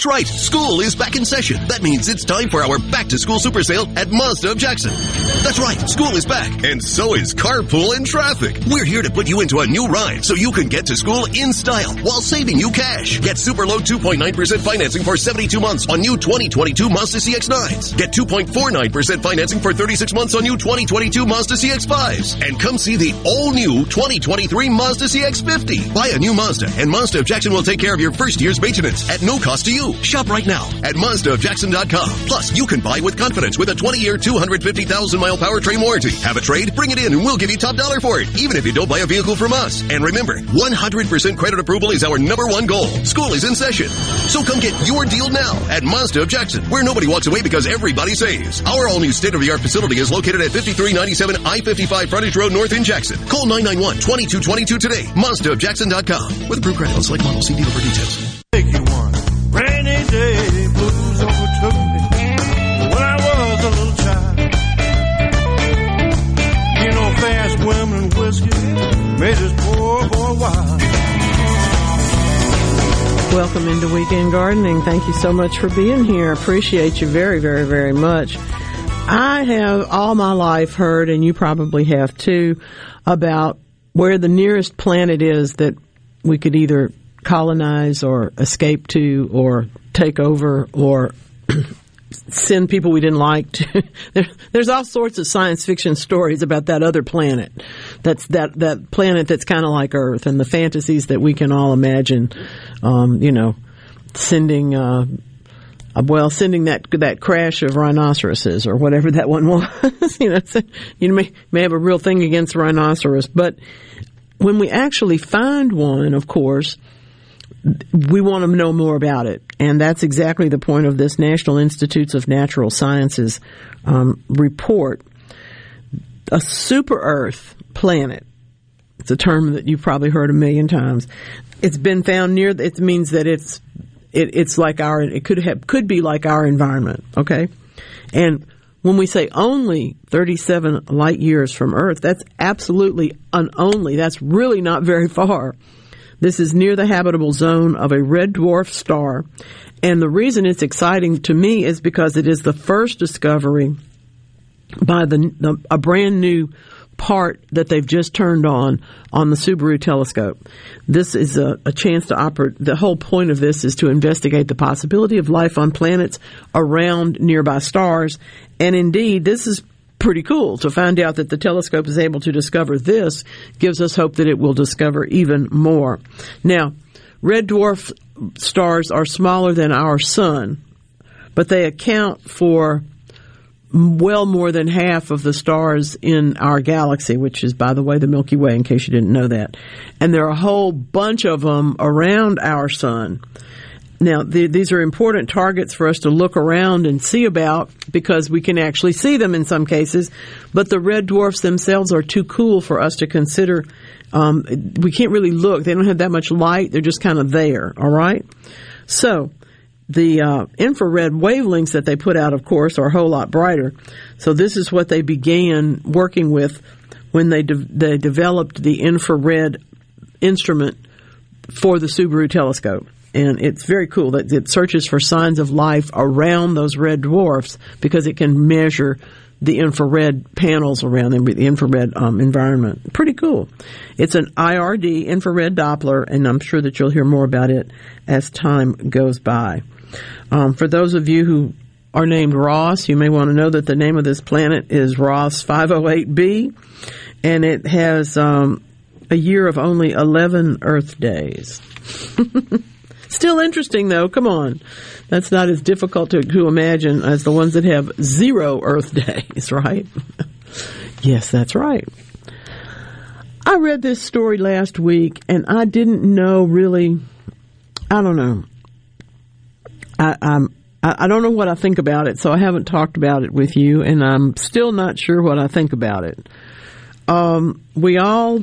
That's right, school is back in session. That means it's time for our back to school super sale at Mazda of Jackson. That's right, school is back, and so is carpool and traffic. We're here to put you into a new ride so you can get to school in style while saving you cash. Get super low 2.9% financing for 72 months on new 2022 Mazda CX-9s. Get 2.49% financing for 36 months on new 2022 Mazda CX-5s. And come see the all new 2023 Mazda CX-50. Buy a new Mazda, and Mazda of Jackson will take care of your first year's maintenance at no cost to you. Shop right now at MazdaofJackson.com. Plus, you can buy with confidence with a 20-year, 250,000-mile powertrain warranty. Have a trade? Bring it in and we'll give you top dollar for it, even if you don't buy a vehicle from us. And remember, 100% credit approval is our number one goal. School is in session. So come get your deal now at Mazda of Jackson, where nobody walks away because everybody saves. Our all-new state-of-the-art facility is located at 5397 I-55 Frontage Road North in Jackson. Call 991-2222 today. MazdaofJackson.com. With approved credit select model. See dealer for details. Welcome into Weekend Gardening. Thank you so much for being here. Appreciate you very, very, very much. I have all my life heard, and you probably have too, about where the nearest planet is that we could either colonize or escape to or take over or send people we didn't like to. there, there's all sorts of science fiction stories about that other planet. That's that that planet that's kind of like Earth, and the fantasies that we can all imagine. Um, you know, sending. Uh, well, sending that that crash of rhinoceroses or whatever that one was, you know, so you may may have a real thing against rhinoceros, but when we actually find one, of course, we want to know more about it. And that's exactly the point of this National Institutes of Natural Sciences um, report. A super Earth planet. It's a term that you've probably heard a million times. It's been found near. It means that it's it, it's like our. It could have could be like our environment. Okay, and when we say only 37 light years from Earth, that's absolutely an only. That's really not very far. This is near the habitable zone of a red dwarf star. And the reason it's exciting to me is because it is the first discovery by the, the a brand new part that they've just turned on on the Subaru telescope. This is a, a, chance to operate. The whole point of this is to investigate the possibility of life on planets around nearby stars. And indeed, this is pretty cool to find out that the telescope is able to discover this gives us hope that it will discover even more. Now, red dwarf stars are smaller than our sun, but they account for well more than half of the stars in our galaxy, which is, by the way, the Milky Way, in case you didn't know that. And there are a whole bunch of them around our sun. Now, the, these are important targets for us to look around and see about because we can actually see them in some cases, but the red dwarfs themselves are too cool for us to consider. Um, we can't really look. They don't have that much light. They're just kind of there, all right? So, the uh, infrared wavelengths that they put out, of course, are a whole lot brighter. So this is what they began working with when they de- they developed the infrared instrument for the Subaru telescope. And it's very cool that it searches for signs of life around those red dwarfs because it can measure the infrared panels around them, the infrared um, environment. Pretty cool. It's an IRD, infrared Doppler, and I'm sure that you'll hear more about it as time goes by. Um, for those of you who are named Ross, you may want to know that the name of this planet is Ross 508b, and it has um, a year of only 11 Earth days. Still interesting, though. Come on. That's not as difficult to, to imagine as the ones that have zero Earth days, right? yes, that's right. I read this story last week, and I didn't know really. I don't know. I, I'm I don't know what I think about it, so I haven't talked about it with you, and I'm still not sure what I think about it. Um, we all,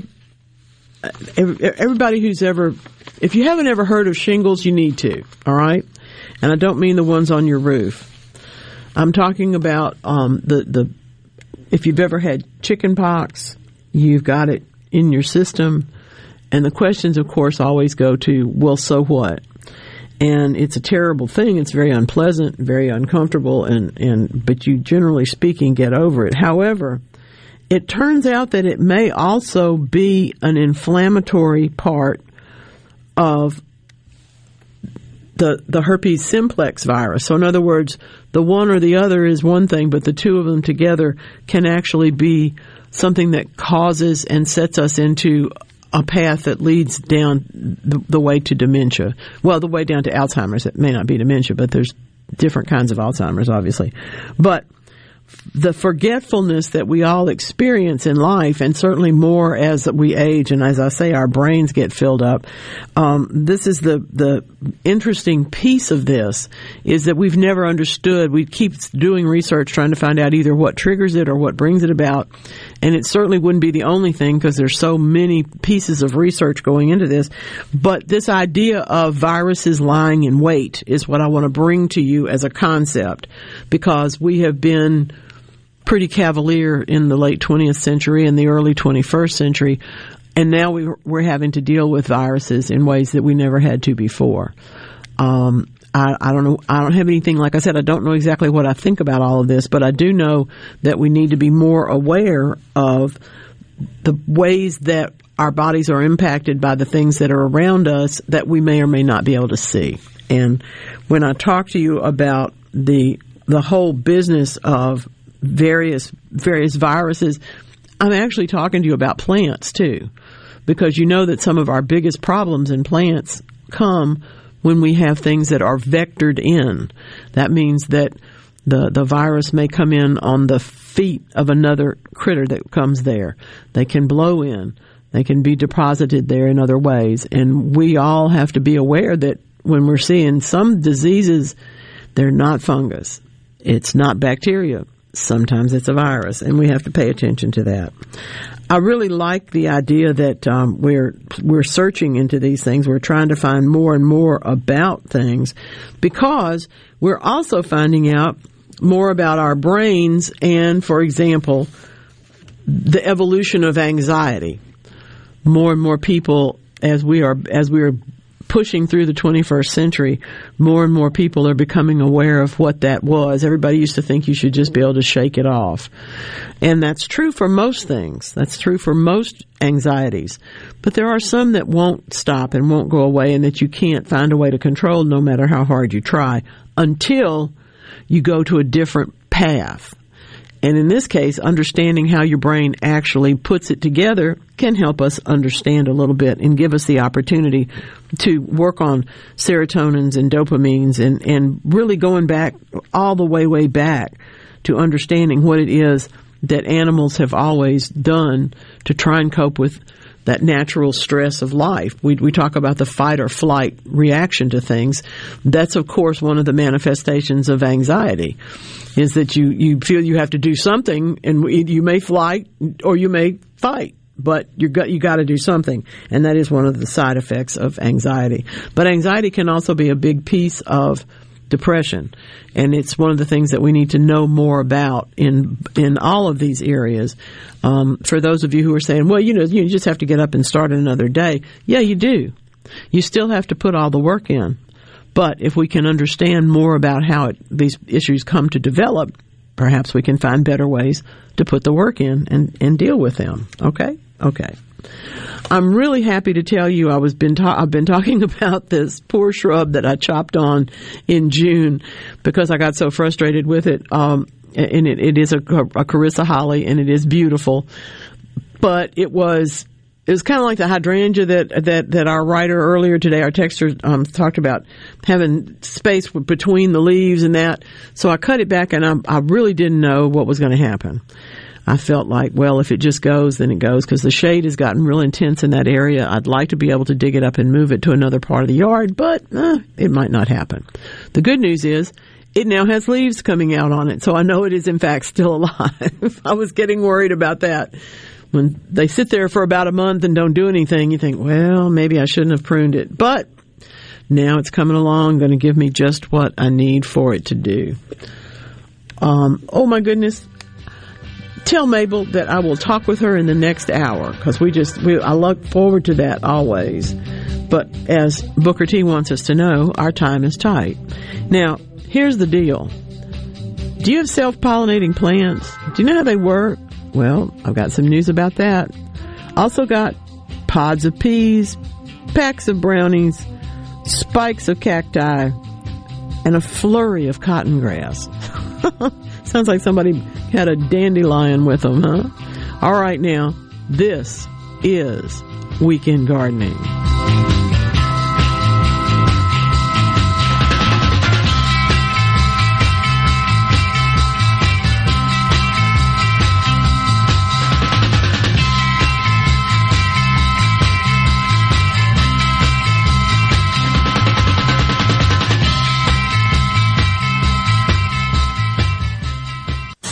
everybody who's ever, if you haven't ever heard of shingles, you need to, all right? And I don't mean the ones on your roof. I'm talking about um, the the if you've ever had chicken pox, you've got it in your system, and the questions, of course, always go to, well, so what? and it's a terrible thing. It's very unpleasant, very uncomfortable, and, and but you generally speaking get over it. However, it turns out that it may also be an inflammatory part of the the herpes simplex virus. So in other words, the one or the other is one thing, but the two of them together can actually be something that causes and sets us into a path that leads down the, the, way to dementia. Well, the way down to Alzheimer's. It may not be dementia, but there's different kinds of Alzheimer's, obviously. But the forgetfulness that we all experience in life, and certainly more as we age, and as I say, our brains get filled up. Um, this is the the interesting piece of this is that we've never understood. We keep doing research trying to find out either what triggers it or what brings it about, and it certainly wouldn't be the only thing because there's so many pieces of research going into this. But this idea of viruses lying in wait is what I want to bring to you as a concept because we have been pretty cavalier in the late 20th century and the early 21st century. And now we, we're having to deal with viruses in ways that we never had to before. Um, I, I, don't know. I don't have anything. Like I said, I don't know exactly what I think about all of this, but I do know that we need to be more aware of the ways that our bodies are impacted by the things that are around us that we may or may not be able to see. And when I talk to you about the the whole business of various various viruses. I'm actually talking to you about plants too, because you know that some of our biggest problems in plants come when we have things that are vectored in. That means that the the virus may come in on the feet of another critter that comes there. They can blow in. They can be deposited there in other ways, and we all have to be aware that when we're seeing some diseases, they're not fungus. It's not bacteria sometimes it's a virus, and we have to pay attention to that. I really like the idea that um, we're we're searching into these things. We're trying to find more and more about things because we're also finding out more about our brains and, for example, the evolution of anxiety. More and more people, as we are as we are pushing through the 21st century, more and more people are becoming aware of what that was. Everybody used to think you should just be able to shake it off. And that's true for most things. That's true for most anxieties. But there are some that won't stop and won't go away and that you can't find a way to control no matter how hard you try until you go to a different path. And in this case, understanding how your brain actually puts it together can help us understand a little bit and give us the opportunity to work on serotonins and dopamines and, and really going back all the way, way back to understanding what it is that animals have always done to try and cope with that natural stress of life. We, we talk about the fight or flight reaction to things. That's, of course, one of the manifestations of anxiety is that you, you feel you have to do something and you may flight or you may fight. But you got you got to do something, and that is one of the side effects of anxiety. But anxiety can also be a big piece of depression. And it's one of the things that we need to know more about in in all of these areas. Um, for those of you who are saying, well, you know, you just have to get up and start another day. Yeah, you do. You still have to put all the work in. But if we can understand more about how it, these issues come to develop, perhaps we can find better ways to put the work in and, and deal with them. Okay? Okay. I'm really happy to tell you I was been ta- I've been talking about this poor shrub that I chopped on in June because I got so frustrated with it. Um, and it, it is a, a Carissa holly and it is beautiful, but it was it was kind of like the hydrangea that that that our writer earlier today, our texter, um, talked about having space between the leaves and that. So I cut it back, and I, I really didn't know what was going to happen. I felt like, well, if it just goes, then it goes because the shade has gotten real intense in that area. I'd like to be able to dig it up and move it to another part of the yard, but eh, it might not happen. The good news is it now has leaves coming out on it, so I know it is in fact still alive. I was getting worried about that. When they sit there for about a month and don't do anything, you think, well, maybe I shouldn't have pruned it. But now it's coming along, going to give me just what I need for it to do. Um, oh my goodness, tell Mabel that I will talk with her in the next hour because we just we, I look forward to that always. But as Booker T wants us to know, our time is tight. Now, here's the deal. Do you have self-pollinating plants? Do you know how they work? Well, I've got some news about that. Also got pods of peas, packs of brownies, spikes of cacti, and a flurry of cotton grass. Sounds like somebody had a dandelion with them, huh? All right, now, this is Weekend Gardening.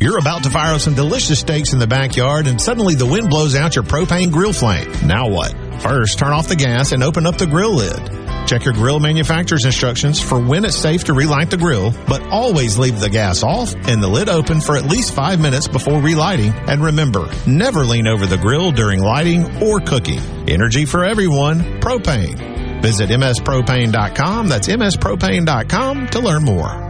You're about to fire up some delicious steaks in the backyard and suddenly the wind blows out your propane grill flame. Now what? First, turn off the gas and open up the grill lid. Check your grill manufacturer's instructions for when it's safe to relight the grill, but always leave the gas off and the lid open for at least five minutes before relighting. And remember, never lean over the grill during lighting or cooking. Energy for everyone, propane. Visit mspropane.com. That's mspropane.com to learn more.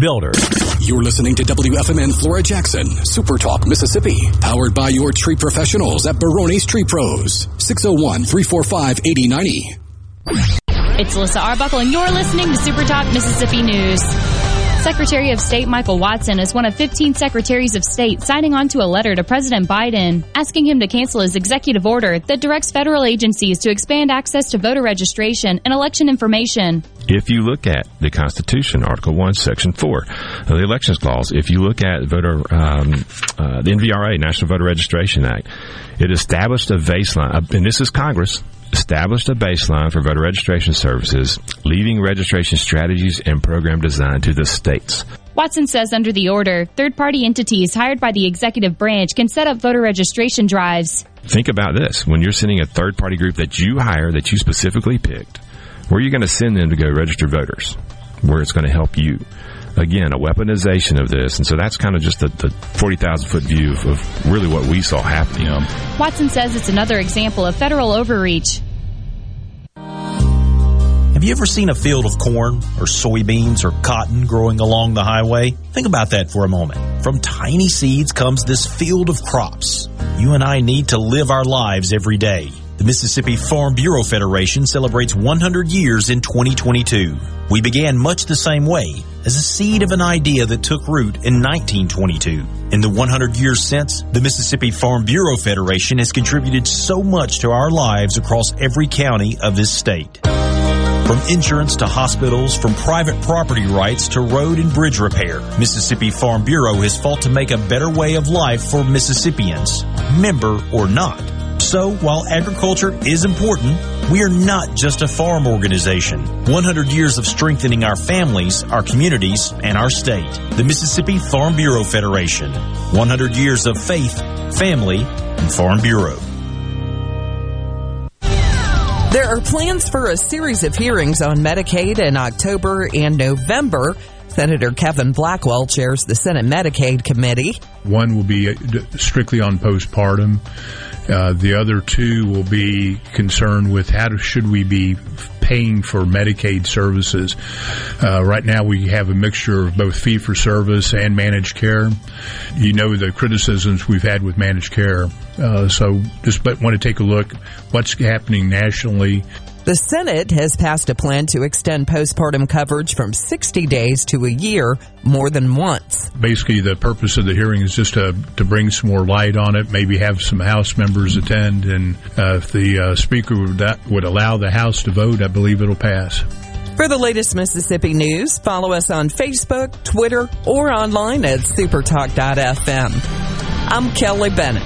Builder. You're listening to WFMN Flora Jackson, Super Talk, Mississippi, powered by your tree professionals at Barone's Tree Pros, 601 345 8090. It's Alyssa Arbuckle, and you're listening to Super Talk Mississippi News. Secretary of State Michael Watson is one of 15 secretaries of state signing on to a letter to President Biden asking him to cancel his executive order that directs federal agencies to expand access to voter registration and election information. If you look at the Constitution, Article 1, Section 4 of the Elections Clause, if you look at voter, um, uh, the NVRA, National Voter Registration Act, it established a baseline, and this is Congress, established a baseline for voter registration services, leaving registration strategies and program design to the states. Watson says under the order, third party entities hired by the executive branch can set up voter registration drives. Think about this. When you're sending a third party group that you hire, that you specifically picked, where are you going to send them to go register voters? Where it's going to help you. Again, a weaponization of this. And so that's kind of just the, the 40,000 foot view of, of, really what we saw happening. Watson says it's another example of federal overreach. Have you ever seen a field of corn or soybeans or cotton growing along the highway? Think about that for a moment. From tiny seeds comes this field of crops. You and I need to live our lives every day. The Mississippi Farm Bureau Federation celebrates 100 years in 2022. We began much the same way, as a seed of an idea that took root in 1922. In the 100 years since, the Mississippi Farm Bureau Federation has contributed so much to our lives across every county of this state. From insurance to hospitals, from private property rights to road and bridge repair, Mississippi Farm Bureau has fought to make a better way of life for Mississippians, member or not. So, while agriculture is important, we are not just a farm organization. 100 years of strengthening our families, our communities, and our state. The Mississippi Farm Bureau Federation. 100 years of faith, family, and Farm Bureau. There are plans for a series of hearings on Medicaid in October and November. Senator Kevin Blackwell chairs the Senate Medicaid Committee. One will be uh, strictly on postpartum. Uh, the other two will be concerned with how should we be paying for Medicaid services. Uh, right now, we have a mixture of both fee for service and managed care. You know the criticisms we've had with managed care, uh, so just want to take a look what's happening nationally. The Senate has passed a plan to extend postpartum coverage from 60 days to a year more than once. Basically, the purpose of the hearing is just to, to bring some more light on it, maybe have some House members attend, and uh, if the uh, Speaker would, would allow the House to vote, I believe it'll pass. For the latest Mississippi news, follow us on Facebook, Twitter, or online at supertalk.fm. I'm Kelly Bennett.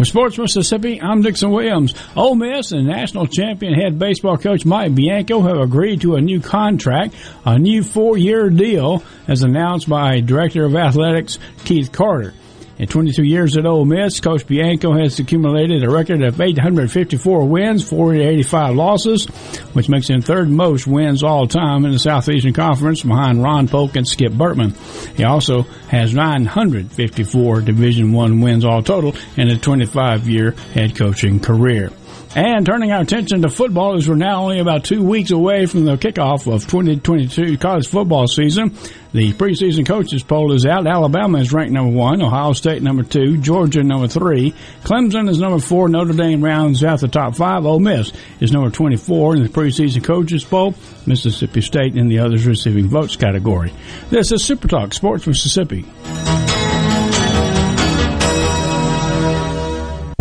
From Sports Mississippi, I'm Dixon Williams. Ole Miss and national champion head baseball coach Mike Bianco have agreed to a new contract, a new four-year deal, as announced by Director of Athletics Keith Carter. In 22 years at Ole Miss, Coach Bianco has accumulated a record of 854 wins, 485 losses, which makes him third most wins all time in the Southeastern Conference behind Ron Polk and Skip Bertman. He also has 954 Division One wins all total in a 25-year head coaching career. And turning our attention to football as we're now only about two weeks away from the kickoff of 2022 college football season. The preseason coaches poll is out. Alabama is ranked number one, Ohio State number two, Georgia number three, Clemson is number four, Notre Dame rounds out the top five, Ole Miss is number 24 in the preseason coaches poll, Mississippi State and the others receiving votes category. This is Super Talk Sports Mississippi.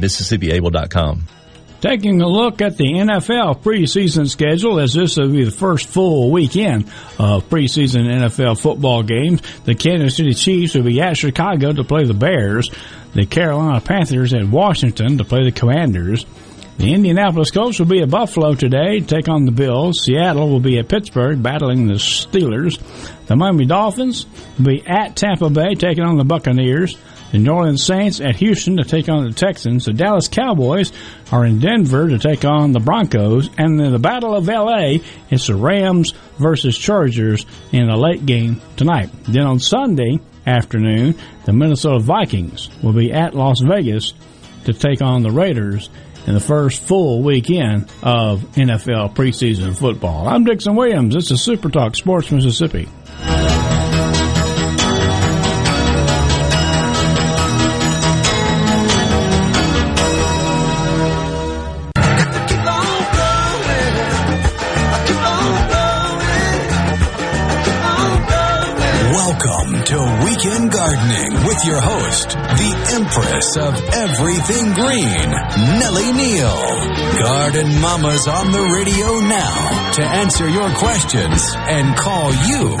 MississippiAble.com. Taking a look at the NFL preseason schedule, as this will be the first full weekend of preseason NFL football games. The Kansas City Chiefs will be at Chicago to play the Bears. The Carolina Panthers at Washington to play the Commanders. The Indianapolis Colts will be at Buffalo today to take on the Bills. Seattle will be at Pittsburgh battling the Steelers. The Miami Dolphins will be at Tampa Bay taking on the Buccaneers. The New Orleans Saints at Houston to take on the Texans. The Dallas Cowboys are in Denver to take on the Broncos. And in the Battle of LA, it's the Rams versus Chargers in a late game tonight. Then on Sunday afternoon, the Minnesota Vikings will be at Las Vegas to take on the Raiders in the first full weekend of NFL preseason football. I'm Dixon Williams. This is Super Talk Sports Mississippi. Empress of Everything Green, Nellie Neal. Garden Mama's on the radio now to answer your questions and call you.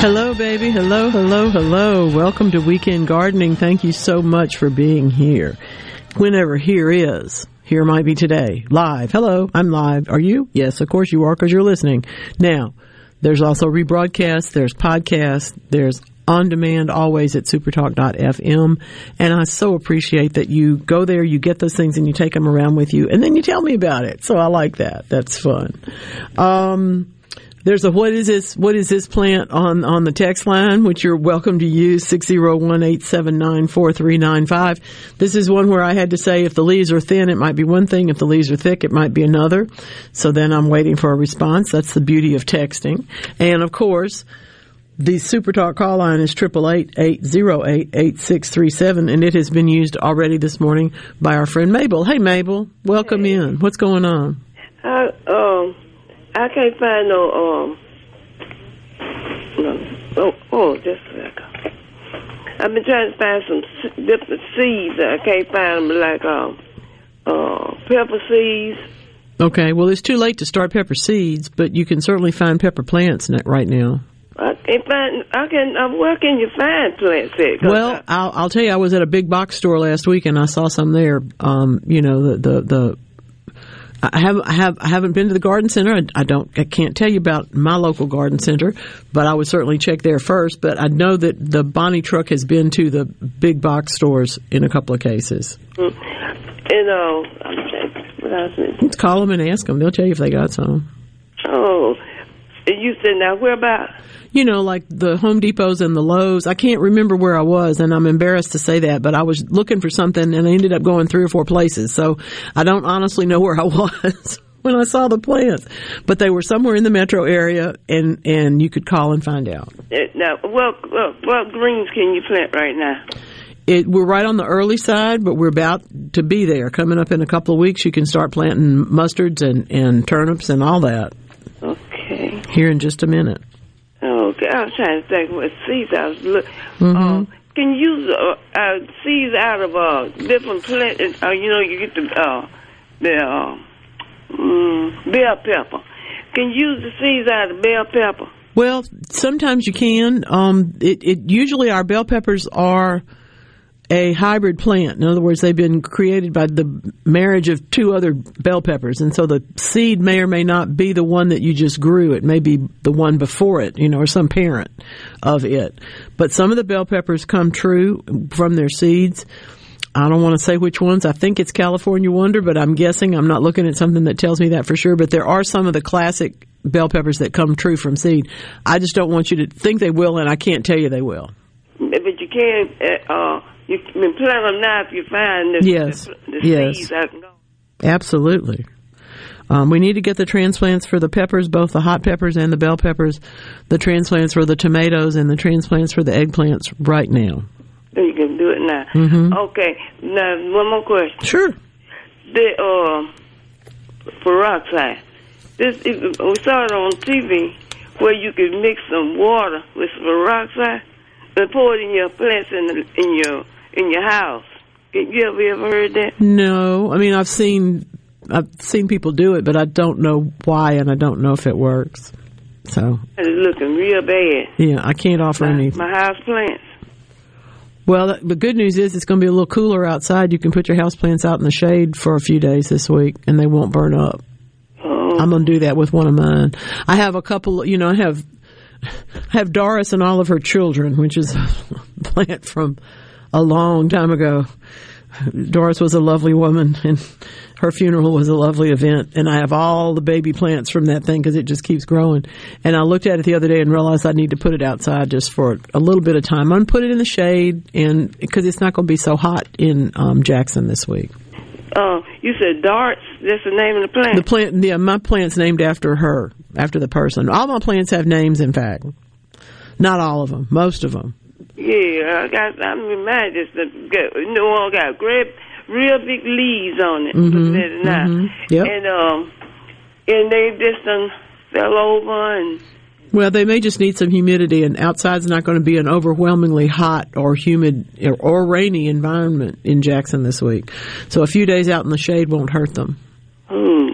Hello, baby. Hello, hello, hello. Welcome to Weekend Gardening. Thank you so much for being here. Whenever here is. Here might be today. Live. Hello, I'm live. Are you? Yes, of course you are because you're listening. Now, there's also rebroadcast, there's podcast, there's on demand always at supertalk.fm. And I so appreciate that you go there, you get those things and you take them around with you and then you tell me about it. So I like that. That's fun. Um, there's a what is this what is this plant on on the text line which you're welcome to use 601-879-4395 this is one where i had to say if the leaves are thin it might be one thing if the leaves are thick it might be another so then i'm waiting for a response that's the beauty of texting and of course the Super Talk call line is 888-808-8637 and it has been used already this morning by our friend Mabel. Hey Mabel, welcome hey. in. What's going on? I um I can't find no um no oh oh just a second. I've been trying to find some different seeds. I can't find them like um uh pepper seeds. Okay, well it's too late to start pepper seeds, but you can certainly find pepper plants right now. I can find. I can. Where can you find plants at? Well, I, will I'll tell you. I was at a big box store last week and I saw some there. Um, you know, the the the I have I have I haven't been to the garden center. I, I, don't I can't tell you about my local garden center, but I would certainly check there first. But I know that the Bonnie truck has been to the big box stores in a couple of cases. Mm. And uh, I'm Let's call them and ask them. They'll tell you if they got some. Oh, and you said now where about? you know, like the Home Depots and the Lowe's. I can't remember where I was, and I'm embarrassed to say that, but I was looking for something and I ended up going three or four places. So I don't honestly know where I was. when I saw the plants, but they were somewhere in the metro area, and and you could call and find out. Uh, now, what, what what greens can you plant right now? It, we're right on the early side, but we're about to be there. Coming up in a couple of weeks, you can start planting mustards and and turnips and all that. Here in just a minute. Okay, I was trying to think what seeds I was looking. Mm-hmm. Um, can you use uh, uh, seeds out of uh, different plants? Uh, you know, you get the uh, the uh, mm, bell pepper. Can you use the seeds out of the bell pepper? Well, sometimes you can. Um, it, it usually our bell peppers are a hybrid plant. In other words, they've been created by the marriage of two other bell peppers. And so the seed may or may not be the one that you just grew. It may be the one before it, you know, or some parent of it. But some of the bell peppers come true from their seeds. I don't want to say which ones. I think it's California Wonder, but I'm guessing. I'm not looking at something that tells me that for sure. But there are some of the classic bell peppers that come true from seed. I just don't want you to think they will, and I can't tell you they will. but you can't. Uh, you can plant them now if you find the, Yes. the, the Yes. I. Absolutely. Um, we need to get the transplants for the peppers, both the hot peppers and the bell peppers, the transplants for the tomatoes, and the transplants for the eggplants right now. You can do it now. Mhm. Okay. Now one more question. Sure. The uh, peroxide. This it, we saw it on TV where you could mix some water with some peroxide and pour it in your plants in the, in your in your house. Have you ever, ever heard that? No, I mean I've seen I've seen people do it, but I don't know why, and I don't know if it works. So It's looking real bad. yeah, I can't offer any. My house plants. Well, the- good news is it's going to be a little cooler outside. You can put your house plants out in the shade for a few days this week, and they won't burn up. Oh. I'm going to do that with one of mine. I have a couple. You know, I have I have Doris and all of her children, which is a plant from a long time ago. Doris was a lovely woman, and her funeral was a lovely event. And I have all the baby plants from that thing because it just keeps growing. And I looked at it the other day and realized I need to put it outside just for a little bit of time. I'm gonna put it in the shade, and because it's not going to be so hot in um, Jackson this week. Uh, you said darts. That's the name of the plant. The plant, yeah, my plant's named after her, after the person. All my plants have names, in fact. Not all of them, most of them. Yeah, I got. I mean, mine just the got, you know, got great, real big leaves on it. Mhm, Looking at it now. mhm, yep. And um, and they just done fell over and Well, they may just need some humidity, and outside's not going to be an overwhelmingly hot or humid or, rainy environment in Jackson this week. So a few days out in the shade won't hurt them. ooh,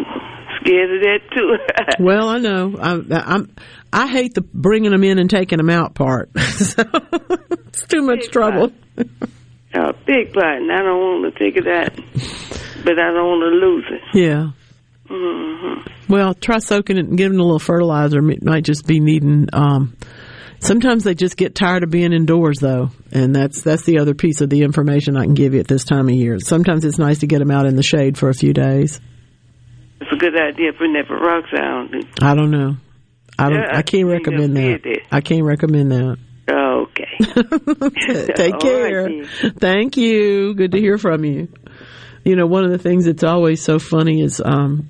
scared of that too. Well, I know. I, I'm. I hate the bringing them in and taking them out part. so it's too much trouble. a big pot, and I don't want to take it out, but I don't want to lose it. Yeah. hmm Well, try soaking it and giving it a little fertilizer. It might just be needing. Um, sometimes they just get tired of being indoors, though, and that's that's the other piece of the information I can give you at this time of year. Sometimes it's nice to get them out in the shade for a few days. A good idea that peroxide on it. I don't know. I don't. Yeah, I can't I recommend think that. I can't recommend that. Okay. Take care. right, Thank you. Good to hear from you. You know, one of the things that's always so funny is um,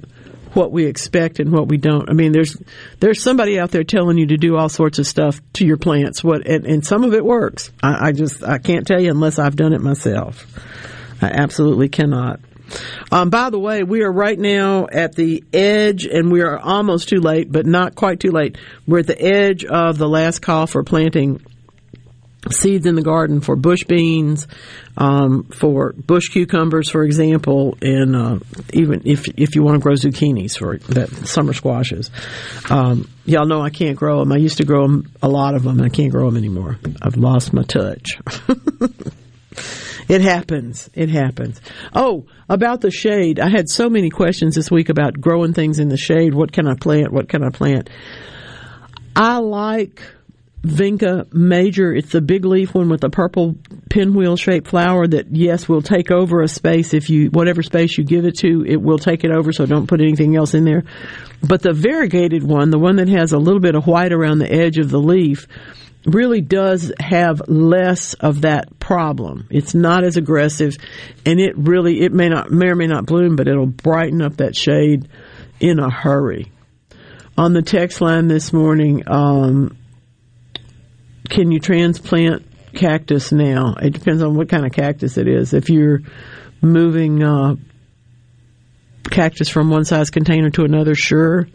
what we expect and what we don't. I mean, there's there's somebody out there telling you to do all sorts of stuff to your plants. What and, and some of it works. I, I just I can't tell you unless I've done it myself. I absolutely cannot. Um, by the way, we are right now at the edge, and we are almost too late, but not quite too late. We're at the edge of the last call for planting seeds in the garden for bush beans, um, for bush cucumbers, for example, and uh, even if if you want to grow zucchinis for that summer squashes. Um, y'all know I can't grow them. I used to grow them, a lot of them. I can't grow them anymore. I've lost my touch. It happens. It happens. Oh, about the shade. I had so many questions this week about growing things in the shade. What can I plant? What can I plant? I like Vinca major. It's the big leaf one with the purple pinwheel shaped flower that yes will take over a space if you whatever space you give it to, it will take it over, so don't put anything else in there. But the variegated one, the one that has a little bit of white around the edge of the leaf, really does have less of that problem. It's not as aggressive and it really it may not may or may not bloom, but it'll brighten up that shade in a hurry. On the text line this morning, um, can you transplant cactus now? It depends on what kind of cactus it is. If you're moving uh, cactus from one size container to another, sure.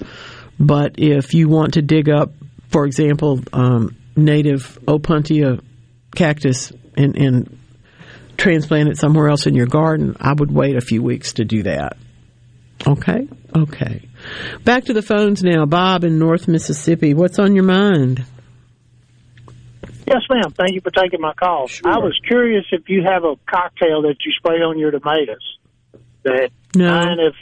But if you want to dig up, for example, um, native Opuntia cactus and, and transplant it somewhere else in your garden, I would wait a few weeks to do that. Okay? Okay. Back to the phones now. Bob in North Mississippi. What's on your mind? Yes, ma'am. Thank you for taking my call. I was curious if you have a cocktail that you spray on your tomatoes. That No. kind of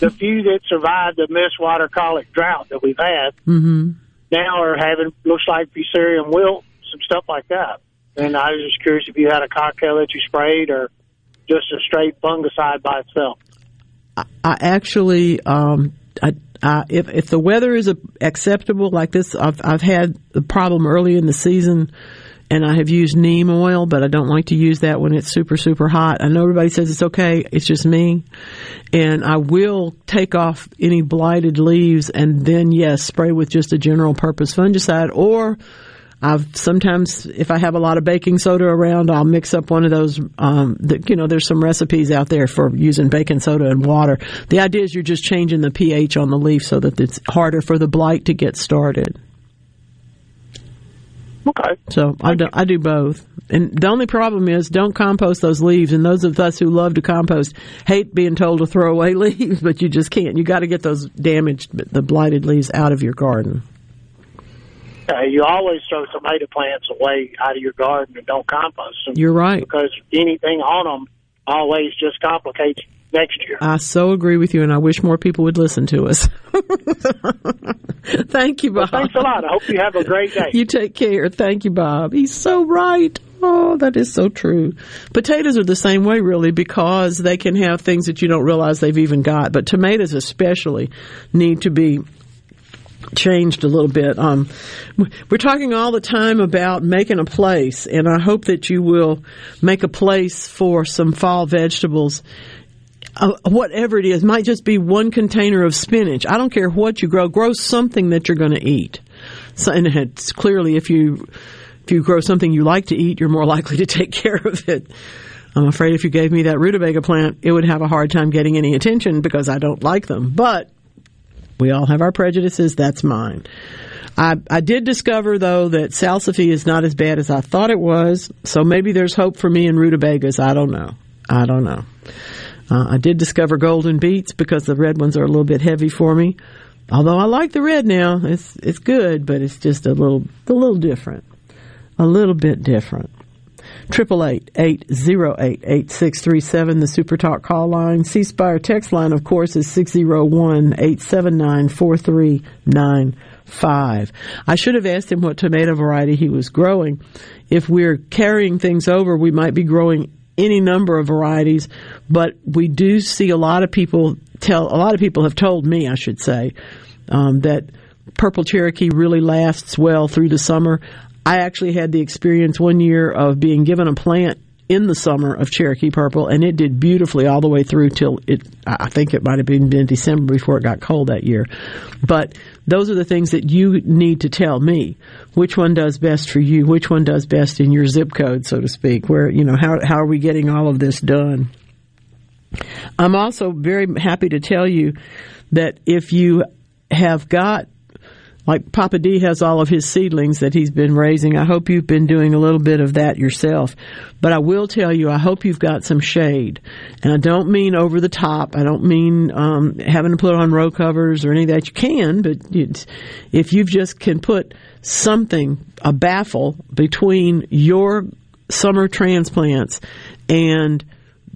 the few that survived the mist water colic drought that we've had Mm-hmm. Now are having looks like fusarium wilt, some stuff like that. And I was just curious if you had a cocktail that you sprayed or just a straight fungicide by itself. I actually, um, I, I, if if the weather is acceptable like this, I've I've had the problem early in the season and I have used neem oil, but I don't like to use that when it's super, super hot. I know everybody says it's okay. It's just me. And I will take off any blighted leaves and then, yes, spray with just a general purpose fungicide or I've sometimes, if I have a lot of baking soda around, I'll mix up one of those. Um, you know, there's some recipes out there for using baking soda and water. The idea is you're just changing the pH on the leaf so that it's harder for the blight to get started. Okay. So I do, I do both. And the only problem is don't compost those leaves. And those of us who love to compost hate being told to throw away leaves, but you just can't. You got to get those damaged, the blighted leaves out of your garden. Uh, you always throw tomato plants away out of your garden and don't compost them. You're right. Because anything on them always just complicates next year. I so agree with you, and I wish more people would listen to us. Thank you, Bob. Well, thanks a lot. I hope you have a great day. You take care. Thank you, Bob. He's so right. Oh, that is so true. Potatoes are the same way, really, because they can have things that you don't realize they've even got. But tomatoes, especially, need to be changed a little bit. Um, we're talking all the time about making a place, and I hope that you will make a place for some fall vegetables. Uh, whatever it is, might just be one container of spinach. I don't care what you grow. Grow something that you're going to eat. So, and it's clearly if you if you grow something you like to eat, you're more likely to take care of it. I'm afraid if you gave me that rutabaga plant, it would have a hard time getting any attention because I don't like them. But we all have our prejudices. That's mine. I, I did discover though that salsify is not as bad as I thought it was. So maybe there's hope for me in rutabagas. I don't know. I don't know. Uh, I did discover golden beets because the red ones are a little bit heavy for me. Although I like the red now, it's it's good, but it's just a little a little different, a little bit different. Triple eight eight zero eight eight six three seven. The Super Talk call line. C Spire text line, of course, is six zero one eight seven nine four three nine five. I should have asked him what tomato variety he was growing. If we're carrying things over, we might be growing any number of varieties, but we do see a lot of people tell. A lot of people have told me, I should say, um, that purple Cherokee really lasts well through the summer. I actually had the experience one year of being given a plant in the summer of Cherokee Purple, and it did beautifully all the way through till it. I think it might have been, been December before it got cold that year. But those are the things that you need to tell me which one does best for you, which one does best in your zip code, so to speak. Where you know how how are we getting all of this done? I'm also very happy to tell you that if you have got like Papa D has all of his seedlings that he's been raising. I hope you've been doing a little bit of that yourself. But I will tell you, I hope you've got some shade. And I don't mean over the top. I don't mean um, having to put on row covers or any of that. You can, but if you just can put something, a baffle between your summer transplants and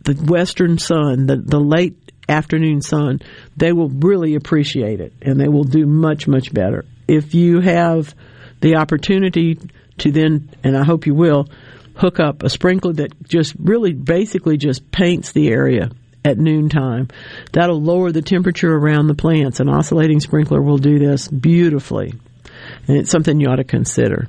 the western sun, the, the late afternoon sun, they will really appreciate it and they will do much, much better if you have the opportunity to then, and I hope you will, hook up a sprinkler that just really basically just paints the area at noontime. That'll lower the temperature around the plants. An oscillating sprinkler will do this beautifully. And it's something you ought to consider.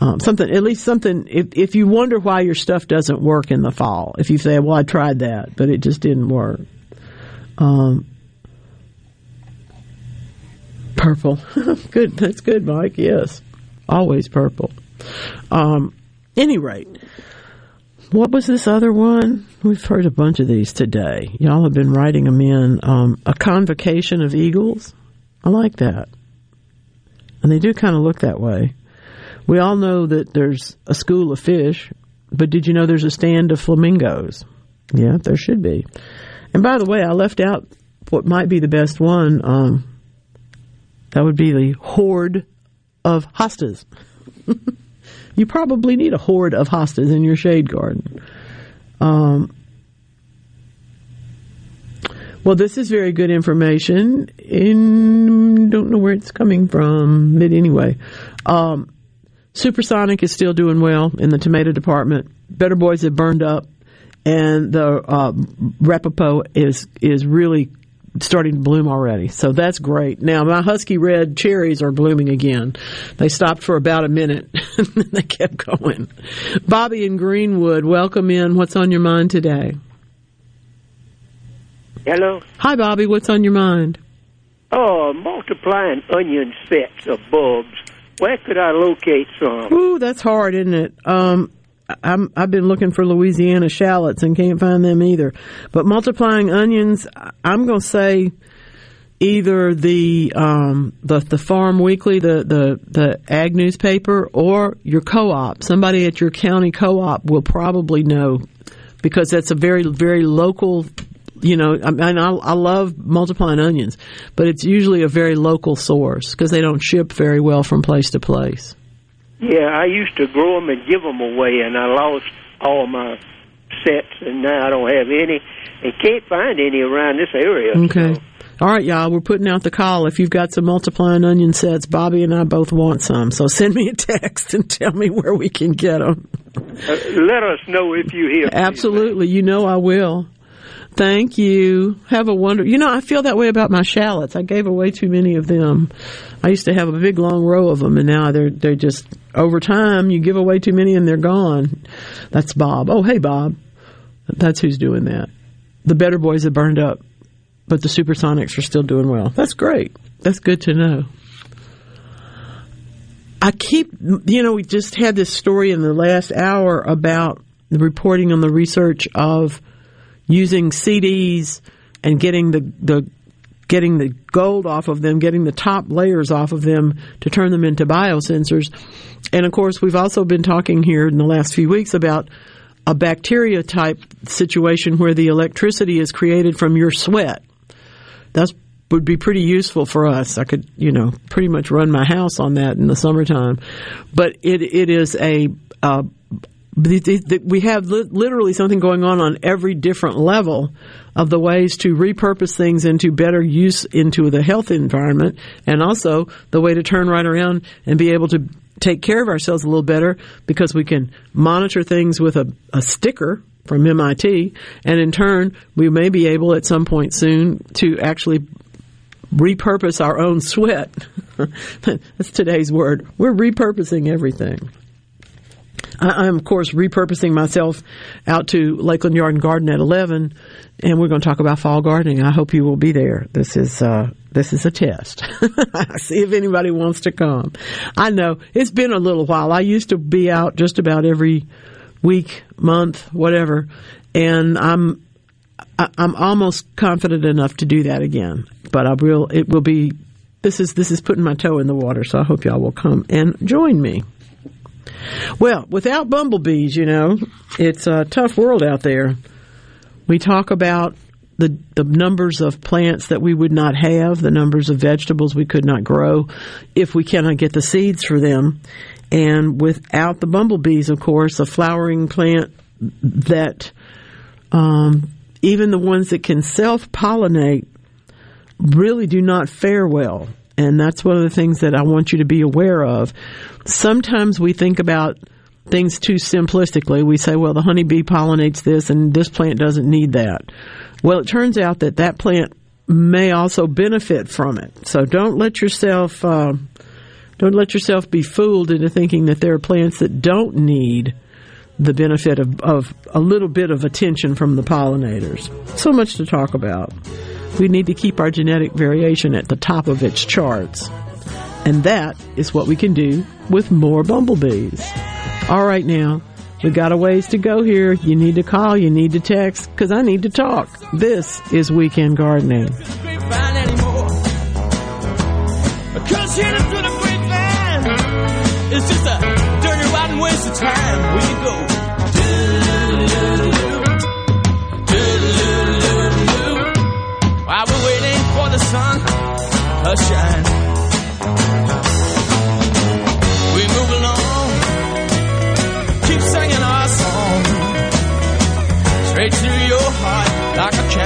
Um, something, at least something, if, if you wonder why your stuff doesn't work in the fall, if you say, well, I tried that, but it just didn't work. Um, Purple. good. That's good, Mike. Yes. Always purple. Um, any rate, what was this other one? We've heard a bunch of these today. Y'all have been writing them in. Um, a convocation of eagles. I like that. And they do kind of look that way. We all know that there's a school of fish, but did you know there's a stand of flamingos? Yeah, there should be. And by the way, I left out what might be the best one. Um, that would be the horde of hostas. you probably need a horde of hostas in your shade garden. Um, well, this is very good information. In don't know where it's coming from, but anyway, um, Supersonic is still doing well in the tomato department. Better Boys have burned up, and the uh, is is really starting to bloom already. So that's great. Now my husky red cherries are blooming again. They stopped for about a minute and then they kept going. Bobby in Greenwood, welcome in. What's on your mind today? Hello. Hi Bobby, what's on your mind? Oh, multiplying onion sets of bulbs. Where could I locate some? Ooh, that's hard, isn't it? Um, I'm, I've been looking for Louisiana shallots and can't find them either. But multiplying onions, I'm going to say either the um, the the Farm Weekly, the the the Ag newspaper, or your co-op. Somebody at your county co-op will probably know because that's a very very local. You know, mean, I, I love multiplying onions, but it's usually a very local source because they don't ship very well from place to place. Yeah, I used to grow them and give them away, and I lost all my sets, and now I don't have any, and can't find any around this area. Okay. All right, y'all, we're putting out the call. If you've got some multiplying onion sets, Bobby and I both want some. So send me a text and tell me where we can get them. Uh, let us know if you hear. Absolutely. You know I will. Thank you. Have a wonderful. You know, I feel that way about my shallots. I gave away too many of them. I used to have a big long row of them, and now they're they're just over time. You give away too many, and they're gone. That's Bob. Oh, hey Bob. That's who's doing that. The better boys have burned up, but the supersonics are still doing well. That's great. That's good to know. I keep, you know, we just had this story in the last hour about the reporting on the research of using CDs and getting the, the getting the gold off of them, getting the top layers off of them to turn them into biosensors. And of course, we've also been talking here in the last few weeks about a bacteria type situation where the electricity is created from your sweat. That would be pretty useful for us. I could, you know, pretty much run my house on that in the summertime. But it it is a uh, we have literally something going on on every different level of the ways to repurpose things into better use into the health environment and also the way to turn right around and be able to take care of ourselves a little better because we can monitor things with a, a sticker from MIT and in turn we may be able at some point soon to actually repurpose our own sweat. That's today's word. We're repurposing everything. I, am of course repurposing myself out to Lakeland Yard and Garden at 11, and we're going to talk about fall gardening. I hope you will be there. This is uh, this is a test. See if anybody wants to come. I know it's been a little while. I used to be out just about every week, month, whatever, and I'm I'm almost confident enough to do that again. But I will. It will be. This is this is putting my toe in the water. So I hope y'all will come and join me. Well, without bumblebees, you know, it's a tough world out there. We talk about the the numbers of plants that we would not have, the numbers of vegetables we could not grow if we cannot get the seeds for them. And without the bumblebees, of course, a flowering plant that um, even the ones that can self pollinate really do not fare well. And that's one of the things that I want you to be aware of. Sometimes we think about things too simplistically. We say, well, the honeybee pollinates this and this plant doesn't need that. Well, it turns out that that plant may also benefit from it. So don't let yourself, uh, don't let yourself be fooled into thinking that there are plants that don't need the benefit of, of a little bit of attention from the pollinators. So much to talk about. We need to keep our genetic variation at the top of its charts. And that is what we can do with more bumblebees. All right, now, we got a ways to go here. You need to call, you need to text, because I need to talk. This is Weekend Gardening. It's just a dirty, rotten waste of time. A shine. We move along, keep singing our song, straight to your heart like a cannonball.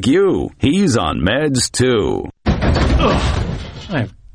you. He's on meds too. Ugh, I've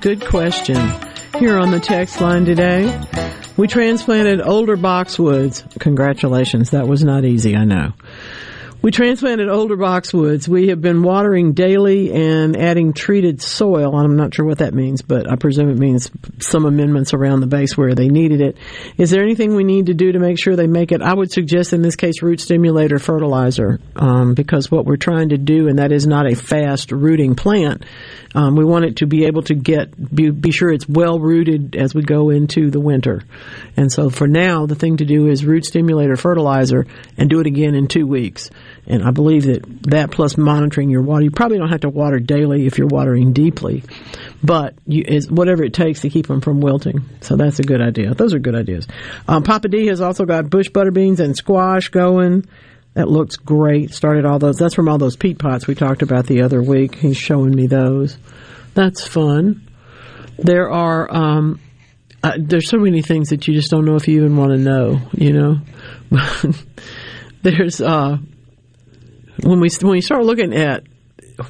good question. Here on the text line today, we transplanted older boxwoods. Congratulations. That was not easy, I know. We transplanted older boxwoods. We have been watering daily and adding treated soil. I'm not sure what that means, but I presume it means some amendments around the base where they needed it. Is there anything we need to do to make sure they make it? I would suggest in this case root stimulator fertilizer um, because what we're trying to do, and that is not a fast rooting plant. Um, we want it to be able to get be, be sure it's well rooted as we go into the winter. And so for now, the thing to do is root stimulator fertilizer and do it again in two weeks. And I believe that that plus monitoring your water, you probably don't have to water daily if you're watering deeply, but you, is whatever it takes to keep them from wilting. So that's a good idea. Those are good ideas. Um, Papa D has also got bush butter beans and squash going. That looks great. Started all those. That's from all those peat pots we talked about the other week. He's showing me those. That's fun. There are um, uh, there's so many things that you just don't know if you even want to know. You know, there's uh, when we when we start looking at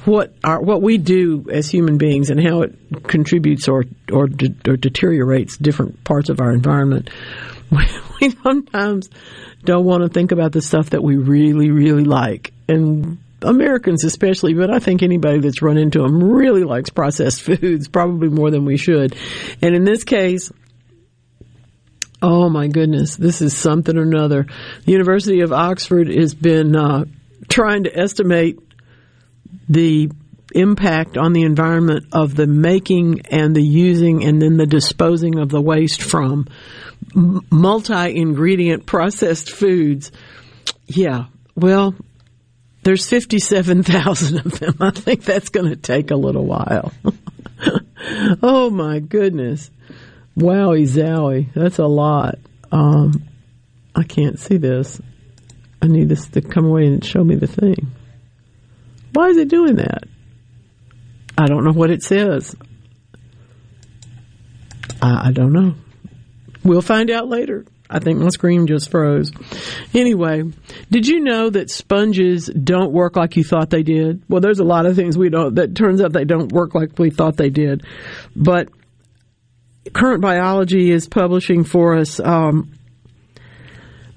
what our what we do as human beings and how it contributes or or, de- or deteriorates different parts of our environment, we, we sometimes don't want to think about the stuff that we really really like and. Americans especially, but I think anybody that's run into them really likes processed foods, probably more than we should. And in this case, Oh my goodness, this is something or another. The University of Oxford has been uh, trying to estimate the impact on the environment of the making and the using and then the disposing of the waste from multi ingredient processed foods. Yeah, well, there's 57,000 of them. I think that's going to take a little while. oh my goodness. Wowie zowie. That's a lot. Um, I can't see this. I need this to come away and show me the thing. Why is it doing that? I don't know what it says. I, I don't know. We'll find out later. I think my screen just froze. Anyway, did you know that sponges don't work like you thought they did? Well, there's a lot of things we don't that turns out they don't work like we thought they did. But current biology is publishing for us um,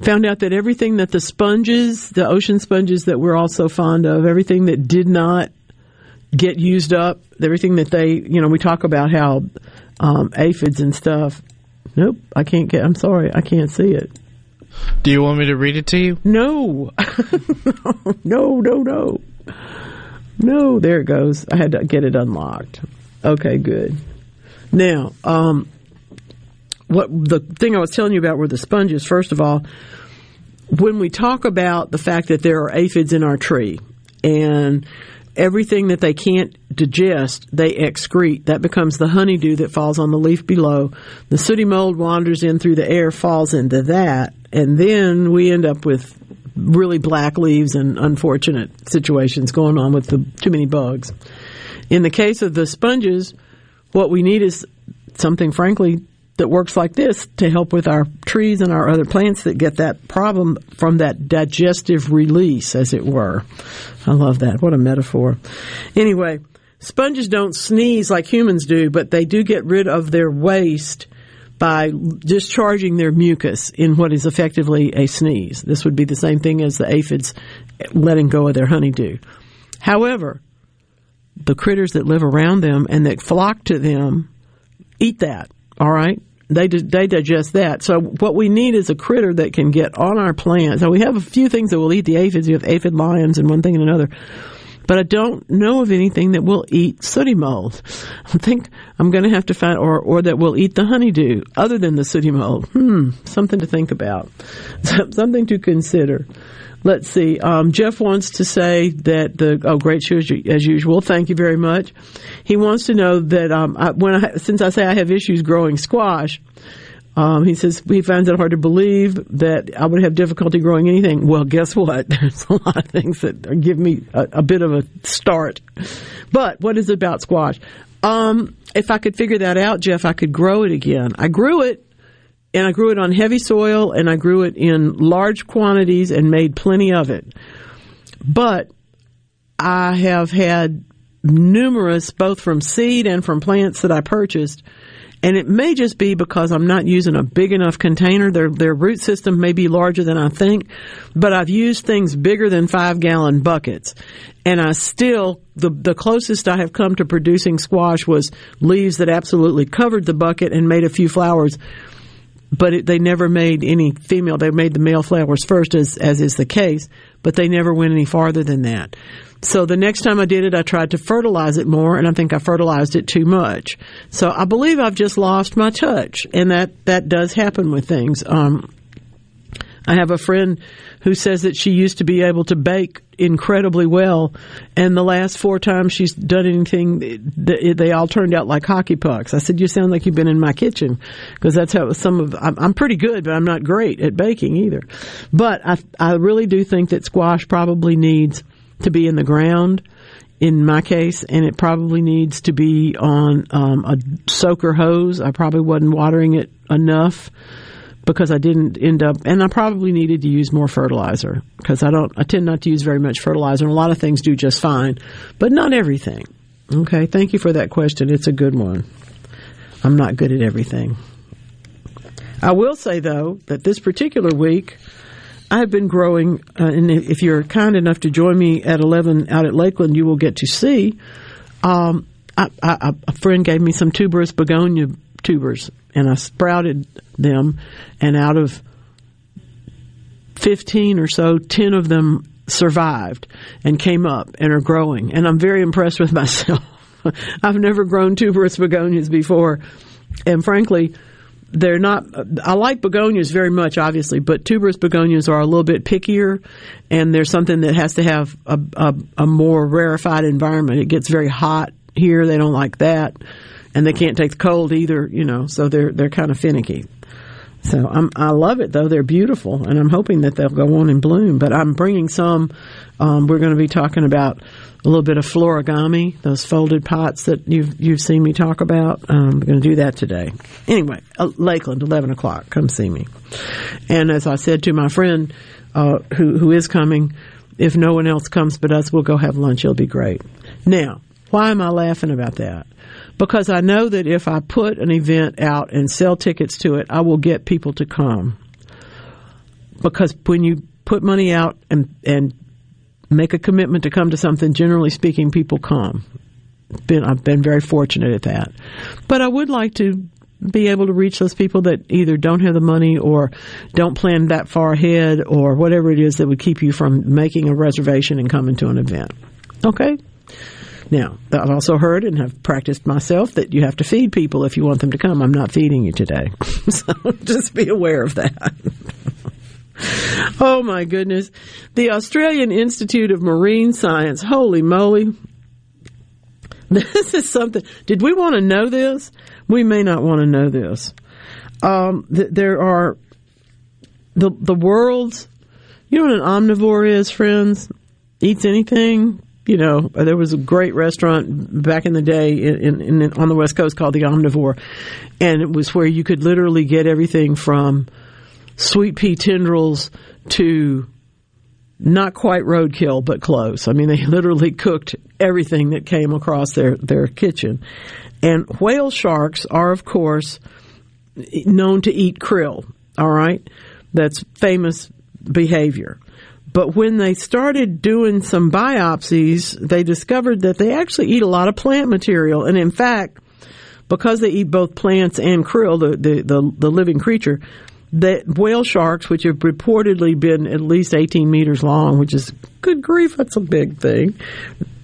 found out that everything that the sponges, the ocean sponges that we're all so fond of, everything that did not get used up, everything that they, you know, we talk about how um, aphids and stuff. Nope, I can't get. I'm sorry, I can't see it. Do you want me to read it to you? No, no, no, no, no. There it goes. I had to get it unlocked. Okay, good. Now, um, what the thing I was telling you about were the sponges. First of all, when we talk about the fact that there are aphids in our tree and everything that they can't digest, they excrete. That becomes the honeydew that falls on the leaf below. The sooty mold wanders in through the air, falls into that, and then we end up with really black leaves and unfortunate situations going on with the too many bugs. In the case of the sponges, what we need is something, frankly, that works like this to help with our trees and our other plants that get that problem from that digestive release, as it were. I love that. What a metaphor. Anyway, sponges don't sneeze like humans do, but they do get rid of their waste by discharging their mucus in what is effectively a sneeze. This would be the same thing as the aphids letting go of their honeydew. However, the critters that live around them and that flock to them eat that. All right. They they digest that. So what we need is a critter that can get on our plants. So we have a few things that will eat the aphids. We have aphid lions and one thing and another. But I don't know of anything that will eat sooty mold. I think I'm going to have to find, or, or that will eat the honeydew other than the sooty mold. Hmm, something to think about. something to consider. Let's see. Um, Jeff wants to say that the oh great show as, usual. Thank you very much. He wants to know that um, I, when I, since I say I have issues growing squash, um, he says he finds it hard to believe that I would have difficulty growing anything. Well, guess what? There's a lot of things that give me a, a bit of a start. But what is it about squash? Um, if I could figure that out, Jeff, I could grow it again. I grew it and I grew it on heavy soil and I grew it in large quantities and made plenty of it. But I have had numerous, both from seed and from plants that I purchased, And it may just be because I'm not using a big enough container. Their, their root system may be larger than I think, but I've used things bigger than five gallon buckets. And I still, the, the closest I have come to producing squash was leaves that absolutely covered the bucket and made a few flowers but it, they never made any female. They made the male flowers first, as as is the case, but they never went any farther than that. So the next time I did it, I tried to fertilize it more, and I think I fertilized it too much. So I believe I've just lost my touch, and that that does happen with things. Um, I have a friend who says that she used to be able to bake incredibly well, and the last four times she's done anything, they all turned out like hockey pucks. I said, "You sound like you've been in my kitchen," because that's how some of. I'm pretty good, but I'm not great at baking either. But I, I really do think that squash probably needs to be in the ground in my case, and it probably needs to be on um, a soaker hose. I probably wasn't watering it enough because I didn't end up, and I probably needed to use more fertilizer because I don't, I tend not to use very much fertilizer, and a lot of things do just fine, but not everything. Okay, thank you for that question. It's a good one. I'm not good at everything. I will say though that this particular week, I've been growing, uh, and if you're kind enough to join me at 11 out at Lakeland, you will get to see. Um, I, I, a friend gave me some tuberous begonia tubers, and I sprouted them, and out of 15 or so, 10 of them survived and came up and are growing. And I'm very impressed with myself. I've never grown tuberous begonias before. And frankly, they're not, I like begonias very much, obviously, but tuberous begonias are a little bit pickier and there's something that has to have a, a, a more rarefied environment. It gets very hot here. They don't like that and they can't take the cold either, you know, so they're they're kind of finicky. So I'm, I love it though; they're beautiful, and I'm hoping that they'll go on and bloom. But I'm bringing some. Um, we're going to be talking about a little bit of florigami, those folded pots that you've you've seen me talk about. Um, we're going to do that today. Anyway, uh, Lakeland, eleven o'clock. Come see me. And as I said to my friend uh, who who is coming, if no one else comes but us, we'll go have lunch. It'll be great. Now, why am I laughing about that? Because I know that if I put an event out and sell tickets to it, I will get people to come. Because when you put money out and and make a commitment to come to something, generally speaking, people come. Been, I've been very fortunate at that. But I would like to be able to reach those people that either don't have the money or don't plan that far ahead or whatever it is that would keep you from making a reservation and coming to an event. Okay? Now, I've also heard and have practiced myself that you have to feed people if you want them to come. I'm not feeding you today. so just be aware of that. oh my goodness. The Australian Institute of Marine Science, holy moly. This is something. Did we want to know this? We may not want to know this. Um, th- there are the the world's. You know what an omnivore is, friends? Eats anything, you know, there was a great restaurant back in the day in, in, in, on the West Coast called the Omnivore, and it was where you could literally get everything from sweet pea tendrils to not quite roadkill, but close. I mean, they literally cooked everything that came across their, their kitchen. And whale sharks are, of course, known to eat krill, all right? That's famous behavior. But when they started doing some biopsies, they discovered that they actually eat a lot of plant material. And in fact, because they eat both plants and krill, the, the, the, the living creature, that whale sharks, which have reportedly been at least 18 meters long, which is good grief, that's a big thing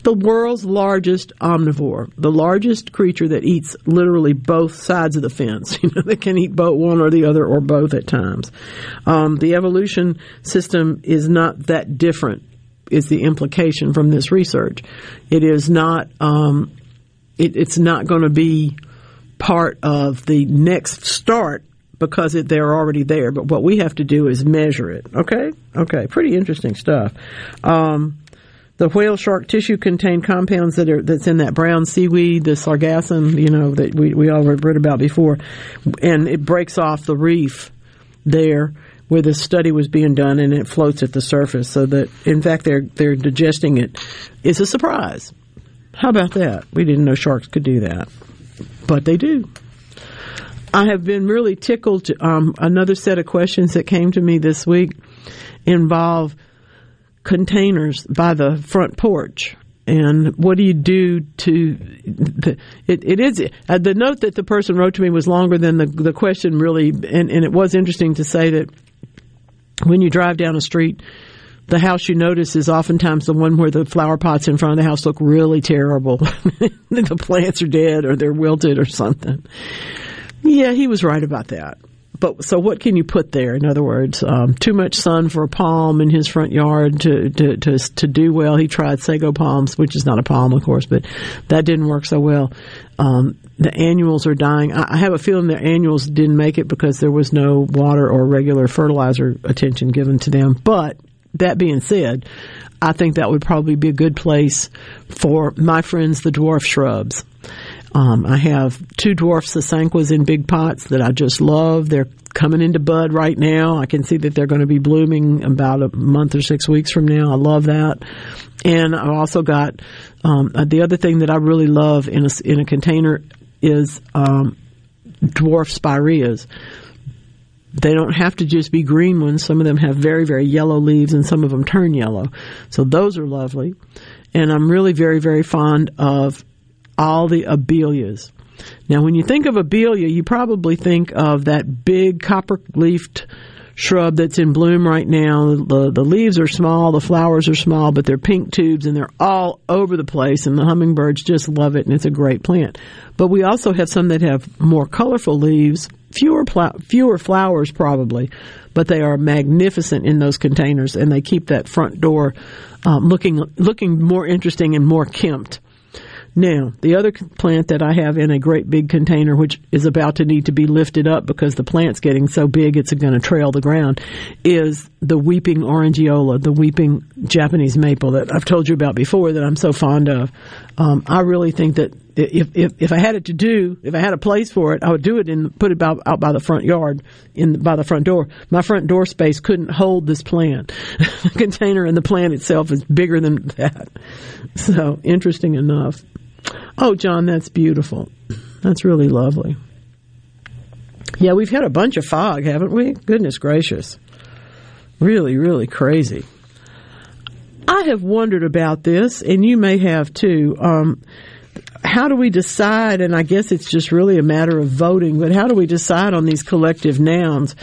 the world's largest omnivore, the largest creature that eats literally both sides of the fence. You know, they can eat both one or the other or both at times. Um, the evolution system is not that different. Is the implication from this research? It is not. Um, it, it's not going to be part of the next start because it, they're already there. But what we have to do is measure it. Okay, okay, pretty interesting stuff. Um, the whale shark tissue contained compounds that are that's in that brown seaweed, the sargassum, you know, that we, we all read about before, and it breaks off the reef there where the study was being done, and it floats at the surface. So that in fact they're they're digesting it. It's a surprise. How about that? We didn't know sharks could do that, but they do. I have been really tickled. To, um, another set of questions that came to me this week involve containers by the front porch. And what do you do to it? It is uh, the note that the person wrote to me was longer than the the question really, and, and it was interesting to say that when you drive down a street, the house you notice is oftentimes the one where the flower pots in front of the house look really terrible. the plants are dead or they're wilted or something. Yeah, he was right about that. But so what can you put there? In other words, um, too much sun for a palm in his front yard to, to, to, to do well. He tried sago palms, which is not a palm, of course, but that didn't work so well. Um, the annuals are dying. I, I have a feeling the annuals didn't make it because there was no water or regular fertilizer attention given to them. But that being said, I think that would probably be a good place for my friends, the dwarf shrubs. Um, I have two dwarf sasanquas in big pots that I just love. They're coming into bud right now. I can see that they're going to be blooming about a month or six weeks from now. I love that. And I've also got um, uh, the other thing that I really love in a, in a container is um, dwarf spireas. They don't have to just be green ones. Some of them have very, very yellow leaves and some of them turn yellow. So those are lovely. And I'm really very, very fond of all the abelias. Now, when you think of abelia, you probably think of that big copper leafed shrub that's in bloom right now. The, the leaves are small, the flowers are small, but they're pink tubes and they're all over the place, and the hummingbirds just love it, and it's a great plant. But we also have some that have more colorful leaves, fewer pl- fewer flowers probably, but they are magnificent in those containers, and they keep that front door um, looking looking more interesting and more kempt. Now, the other plant that I have in a great big container, which is about to need to be lifted up because the plant's getting so big it's going to trail the ground, is the weeping orangeola, the weeping Japanese maple that I've told you about before that I'm so fond of. Um, I really think that if, if if I had it to do, if I had a place for it, I would do it and put it about, out by the front yard, in by the front door. My front door space couldn't hold this plant. the container and the plant itself is bigger than that. So interesting enough. Oh, John, that's beautiful. That's really lovely. Yeah, we've had a bunch of fog, haven't we? Goodness gracious. Really, really crazy. I have wondered about this, and you may have too. Um, how do we decide? And I guess it's just really a matter of voting, but how do we decide on these collective nouns?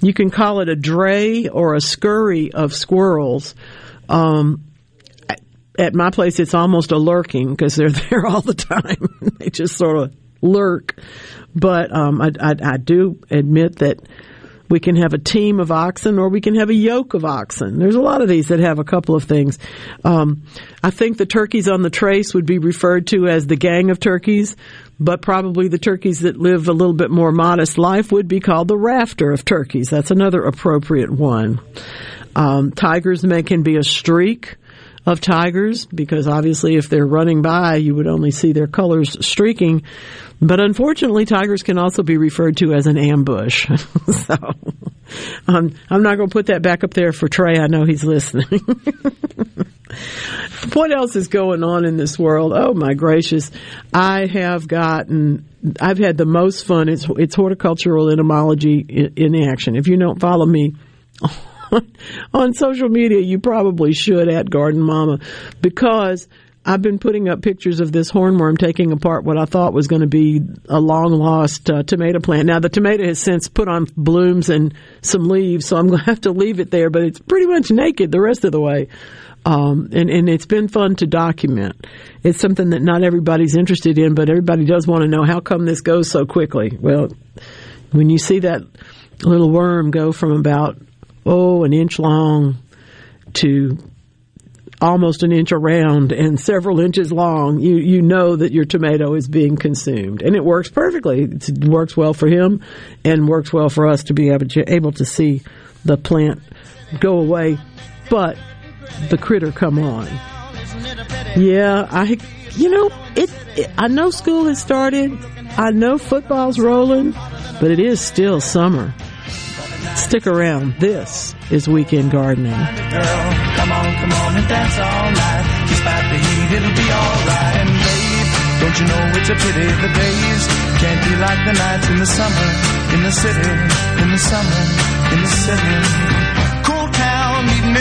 You can call it a dray or a scurry of squirrels. Um, at my place, it's almost a lurking because they're there all the time. they just sort of lurk. But um, I, I, I do admit that we can have a team of oxen or we can have a yoke of oxen. There's a lot of these that have a couple of things. Um, I think the turkeys on the trace would be referred to as the gang of turkeys, but probably the turkeys that live a little bit more modest life would be called the rafter of turkeys. That's another appropriate one. Um, tigers may can be a streak of tigers because obviously if they're running by you would only see their colors streaking. But unfortunately tigers can also be referred to as an ambush. So um, i'm not going to put that back up there for trey. I know he's listening. What else is going on in this world? Oh my gracious. I have gotten i've had the most fun. It's it's horticultural entomology in, in action. If you don't follow me on social media, you probably should at Garden Mama because I've been putting up pictures of this hornworm taking apart what I thought was going to be a long lost uh, tomato plant. Now the tomato has since put on blooms and some leaves, so I'm going to have to leave it there, but it's pretty much naked the rest of the way. Um, and, and it's been fun to document. It's something that not everybody's interested in, but everybody does want to know how come this goes so quickly. Well, when you see that little worm go from about oh, an inch long to almost an inch around and several inches long, you, you know that your tomato is being consumed. And it works perfectly. It works well for him and works well for us to be able to, able to see the plant go away, but the critter come on. Yeah, I, you know, it, it I know school has started. I know football's rolling, but it is still summer. Stick around. This is Weekend Gardening. Girl, come on, come on and dance all night. Despite the heat, it'll be alright. And babe, don't you know it's a pity the days can't be like like the nights in the summer, in the city, in the summer, in the city.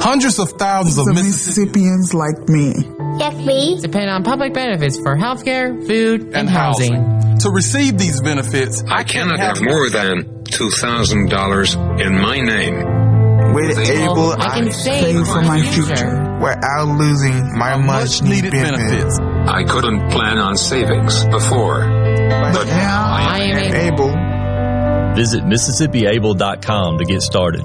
Hundreds of thousands of Mississippians like me. Yes, please. Depend on public benefits for healthcare, food, and, housing. To receive these benefits, I cannot have more than $2,000 in my name. With Able, I can I save save for for my my future future. without losing my much needed benefits. I couldn't plan on savings before, but now I am able. Visit MississippiAble.com to get started.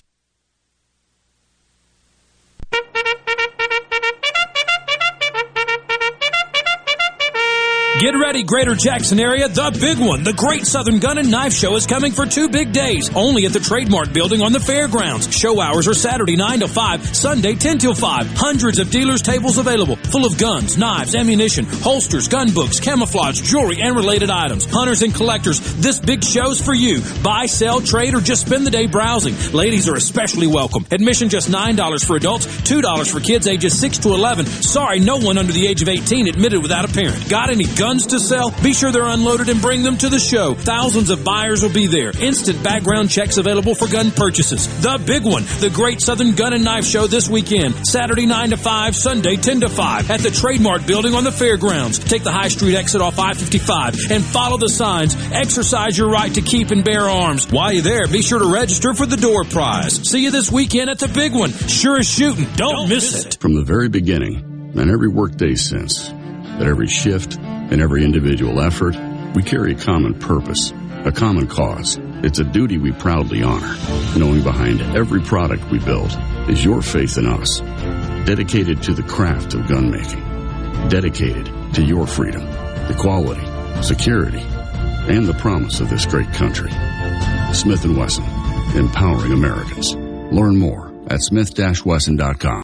Greater Jackson area. The big one, the Great Southern Gun and Knife Show is coming for two big days, only at the Trade Mart Building on the fairgrounds. Show hours are Saturday 9 to 5, Sunday 10 till 5. Hundreds of dealers' tables available, full of guns, knives, ammunition, holsters, gun books, camouflage, jewelry, and related items. Hunters and collectors, this big show's for you. Buy, sell, trade, or just spend the day browsing. Ladies are especially welcome. Admission just $9 for adults, $2 for kids ages 6 to 11. Sorry, no one under the age of 18 admitted without a parent. Got any guns to sell? Be sure they're unloaded and bring them to the show. Thousands of buyers will be there. Instant background checks available for gun purchases. The big one, the Great Southern Gun and Knife Show this weekend. Saturday 9 to 5, Sunday 10 to 5 at the Trade Mart Building on the fairgrounds. Take the High Street exit off I-55 and follow the signs. Exercise your right to keep and bear arms. While you're there, be sure to register for the door prize. See you this weekend at the big one. Sure as shooting. Don't, miss it. From the very beginning, and every workday since, at every shift and every individual effort, we carry a common purpose, a common cause. It's a duty we proudly honor, knowing behind every product we build is your faith in us, dedicated to the craft of gun making, dedicated to your freedom, equality, security, and the promise of this great country. Smith & Wesson, empowering Americans. Learn more at smith-wesson.com.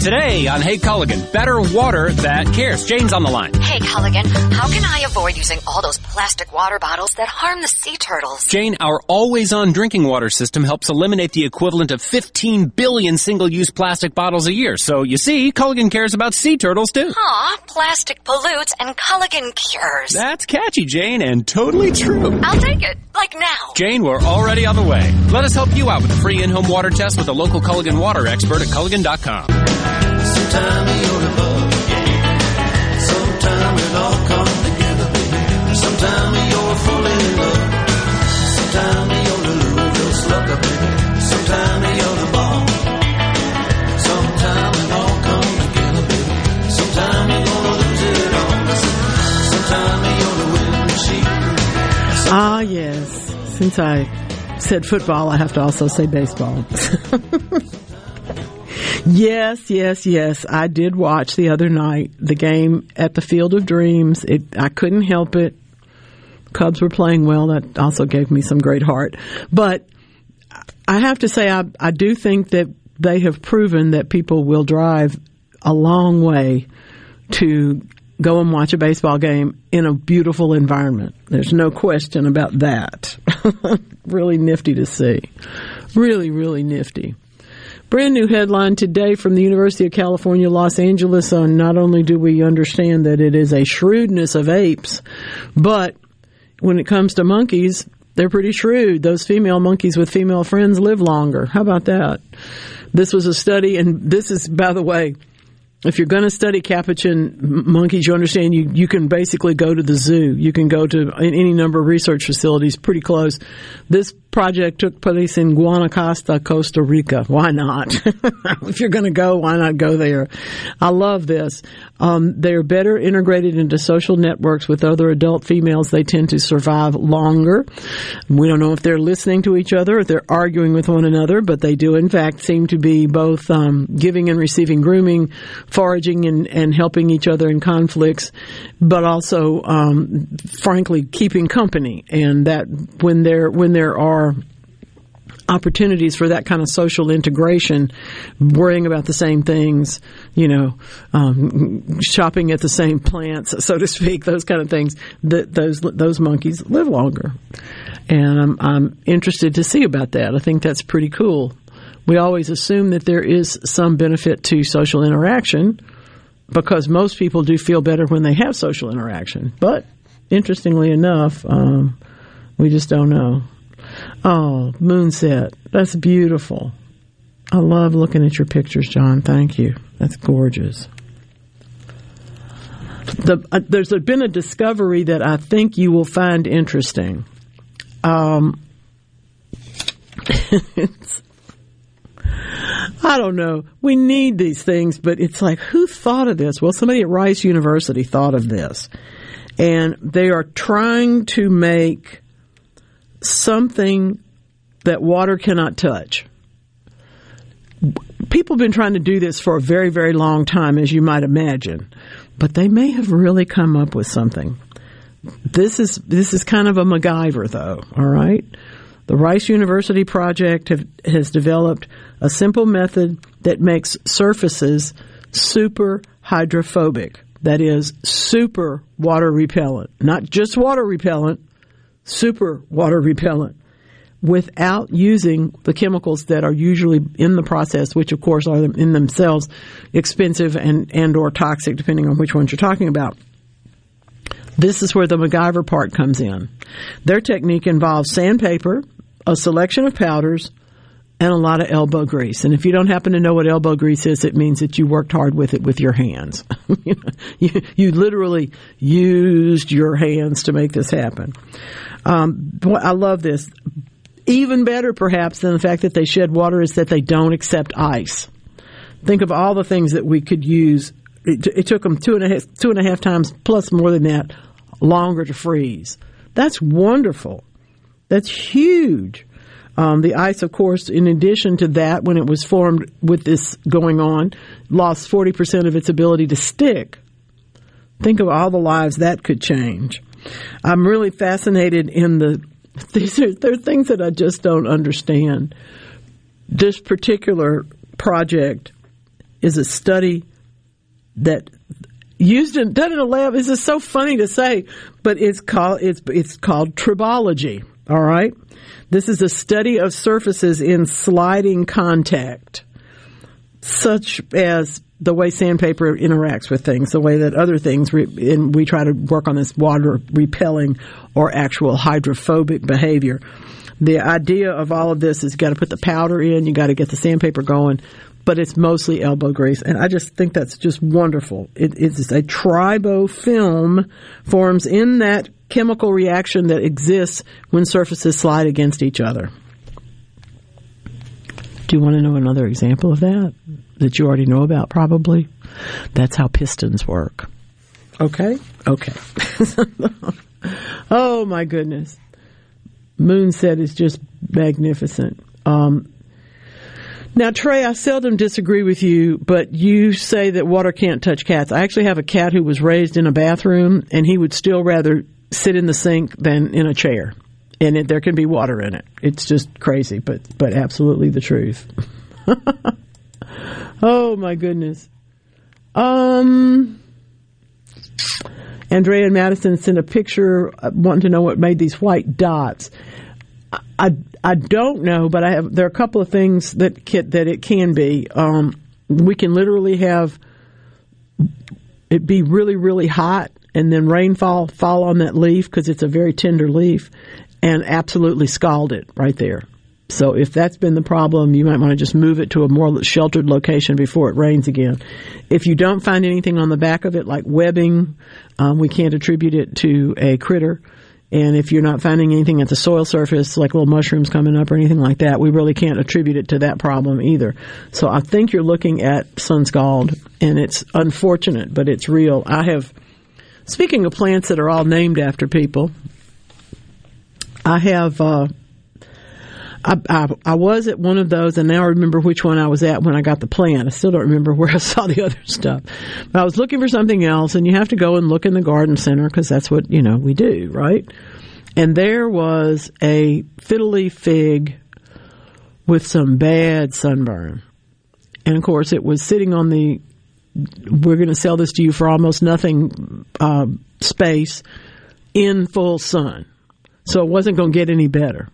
Today on Hey Culligan, better water that cares. Jane's on the line. Hey Culligan, how can I avoid using all those plastic water bottles that harm the sea turtles? Jane, our always on drinking water system helps eliminate the equivalent of 15 billion single use plastic bottles a year. So you see, Culligan cares about sea turtles too. Aw, plastic pollutes and Culligan cures. That's catchy, Jane, and totally true. I'll take it, like now. Jane, we're already on the way. Let us help you out with a free in-home water test with a local Culligan water expert at Culligan.com. Sometime you're in love, sometime it all comes together, baby. Sometime Ah, yes. Since I said football, I have to also say baseball. yes, yes, yes. I did watch the other night the game at the Field of Dreams. It, I couldn't help it. Cubs were playing well. That also gave me some great heart. But I have to say, I, I do think that they have proven that people will drive a long way to go and watch a baseball game in a beautiful environment. There's no question about that. really nifty to see. Really, really nifty. Brand new headline today from the University of California, Los Angeles on not only do we understand that it is a shrewdness of apes, but when it comes to monkeys, they're pretty shrewd. Those female monkeys with female friends live longer. How about that? This was a study, and this is, by the way, if you're going to study capuchin monkeys, you understand you, you can basically go to the zoo. You can go to any number of research facilities pretty close. This project took place in Guanacaste, Costa Rica. Why not? if you're going to go, why not go there? I love this. Um, they're better integrated into social networks with other adult females. They tend to survive longer. We don't know if they're listening to each other, if they're arguing with one another, but they do, in fact, seem to be both um, giving and receiving grooming, foraging and, and helping each other in conflicts, but also, um, frankly, keeping company. And that when there when there are opportunities for that kind of social integration, worrying about the same things, you know, um, shopping at the same plants, so to speak, those kind of things. That those those monkeys live longer, and I'm I'm interested to see about that. I think that's pretty cool. We always assume that there is some benefit to social interaction because most people do feel better when they have social interaction, but interestingly enough, um, we just don't know. Oh, moonset. That's beautiful. I love looking at your pictures, John. Thank you. That's gorgeous. The, uh, there's been a discovery that I think you will find interesting. Um, I don't know. We need these things, but it's like, who thought of this? Well, somebody at Rice University thought of this. And they are trying to make something that water cannot touch. People have been trying to do this for a very, very long time, as you might imagine, but they may have really come up with something. This is this is kind of a MacGyver, though. All right, the Rice University project have, has developed a simple method that makes surfaces super hydrophobic. That is super water repellent, not just water repellent, super water repellent without using the chemicals that are usually in the process, which of course are in themselves expensive and, and or toxic, depending on which ones you're talking about. This is where the MacGyver part comes in. Their technique involves sandpaper, a selection of powders, and a lot of elbow grease. And if you don't happen to know what elbow grease is, it means that you worked hard with it with your hands. you, you literally used your hands to make this happen. Um, I love this. Even better, perhaps, than the fact that they shed water is that they don't accept ice. Think of all the things that we could use. It, it took them two and a half, two and a half times plus more than that longer to freeze. That's wonderful. That's huge. Um, the ice, of course, in addition to that, when it was formed with this going on, lost 40% of its ability to stick. Think of all the lives that could change. I'm really fascinated in the these are there are things that I just don't understand. This particular project is a study that used in done in a lab. This is so funny to say, but it's called it's it's called tribology. All right, this is a study of surfaces in sliding contact, such as the way sandpaper interacts with things, the way that other things, re- and we try to work on this water repelling or actual hydrophobic behavior. The idea of all of this is you got to put the powder in, you got to get the sandpaper going, but it's mostly elbow grease, and I just think that's just wonderful. It, it's a tribofilm forms in that chemical reaction that exists when surfaces slide against each other. Do you want to know another example of that? that you already know about, probably. That's how pistons work. Okay? Okay. oh my goodness. Moonset is just magnificent. Um, now, Trey, I seldom disagree with you, but you say that water can't touch cats. I actually have a cat who was raised in a bathroom, and he would still rather sit in the sink than in a chair. And it, there can be water in it. It's just crazy, but but absolutely the truth. oh my goodness. Um, Andrea and Madison sent a picture uh, wanting to know what made these white dots. I, I don't know, but I have there are a couple of things that can, that it can be. Um, we can literally have it be really really hot and then rainfall fall on that leaf because it's a very tender leaf and absolutely scald it right there. So if that's been the problem, you might want to just move it to a more sheltered location before it rains again. If you don't find anything on the back of it, like webbing, um, we can't attribute it to a critter. And if you're not finding anything at the soil surface, like little mushrooms coming up or anything like that, we really can't attribute it to that problem either. So I think you're looking at sun scald, and it's unfortunate, but it's real. I have, speaking of plants that are all named after people, I have, uh, I, I, was at one of those, and now I remember which one I was at when I got the plant. I still don't remember where I saw the other stuff. But I was looking for something else, and you have to go and look in the garden center because that's what you know we do, right? And there was a fiddle leaf fig with some bad sunburn, and of course it was sitting on the. We're going to sell this to you for almost nothing uh, space in full sun, so it wasn't going to get any better.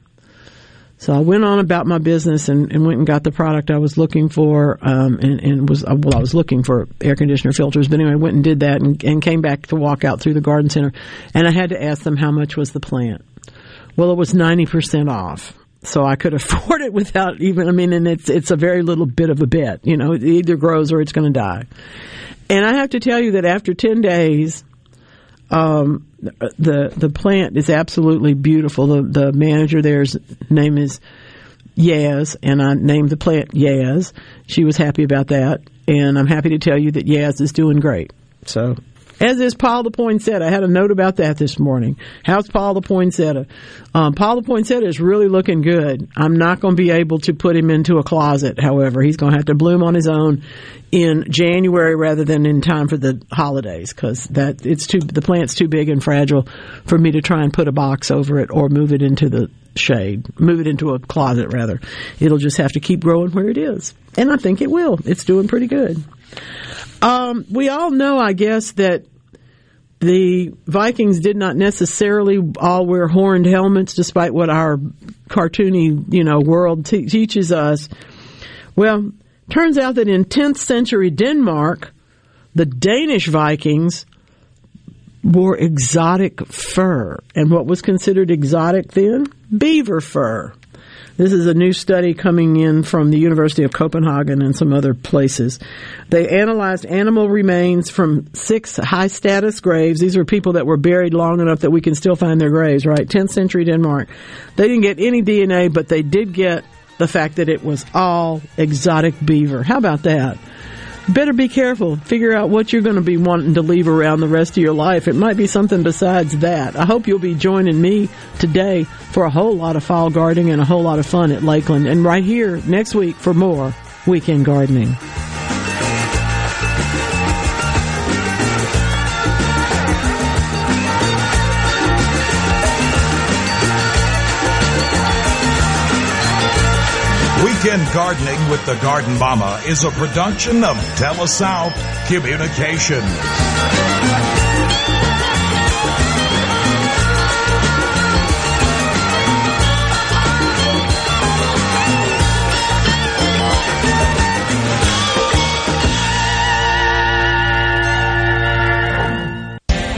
So I went on about my business and, and went and got the product I was looking for, um, and, and, was well, I was looking for air conditioner filters, but anyway, I went and did that and, and came back to walk out through the garden center, and I had to ask them how much was the plant. Well, it was ninety percent off, so I could afford it without even. I mean, and it's it's a very little bit of a bet, you know. It either grows or it's going to die. And I have to tell you that after ten days, um, the the plant is absolutely beautiful. The the manager there's name is Yaz, and I named the plant Yaz. She was happy about that, and I'm happy to tell you that Yaz is doing great. So as is Paul the Poinsettia. I had a note about that this morning. How's Paul the Poinsettia? Um, Paul the Poinsettia is really looking good. I'm not going to be able to put him into a closet, however. He's going to have to bloom on his own in January rather than in time for the holidays because that it's too the plant's too big and fragile for me to try and put a box over it or move it into the shade, move it into a closet rather. It'll just have to keep growing where it is, and I think it will. It's doing pretty good. Um, we all know, I guess, that the Vikings did not necessarily all wear horned helmets, despite what our cartoony, you know, world te- teaches us. Well, turns out that in 10th century Denmark, the Danish Vikings wore exotic fur. And what was considered exotic then? Beaver fur. This is a new study coming in from the University of Copenhagen and some other places. They analyzed animal remains from six high status graves. These are people that were buried long enough that we can still find their graves, right? 10th century Denmark. They didn't get any DNA, but they did get the fact that it was all exotic beaver. How about that? Better be careful. Figure out what you're going to be wanting to leave around the rest of your life. It might be something besides that. I hope you'll be joining me today for a whole lot of fall gardening and a whole lot of fun at Lakeland. And right here next week for more weekend gardening. Weekend Gardening with the Garden Mama is a production of TeleSouth Communication.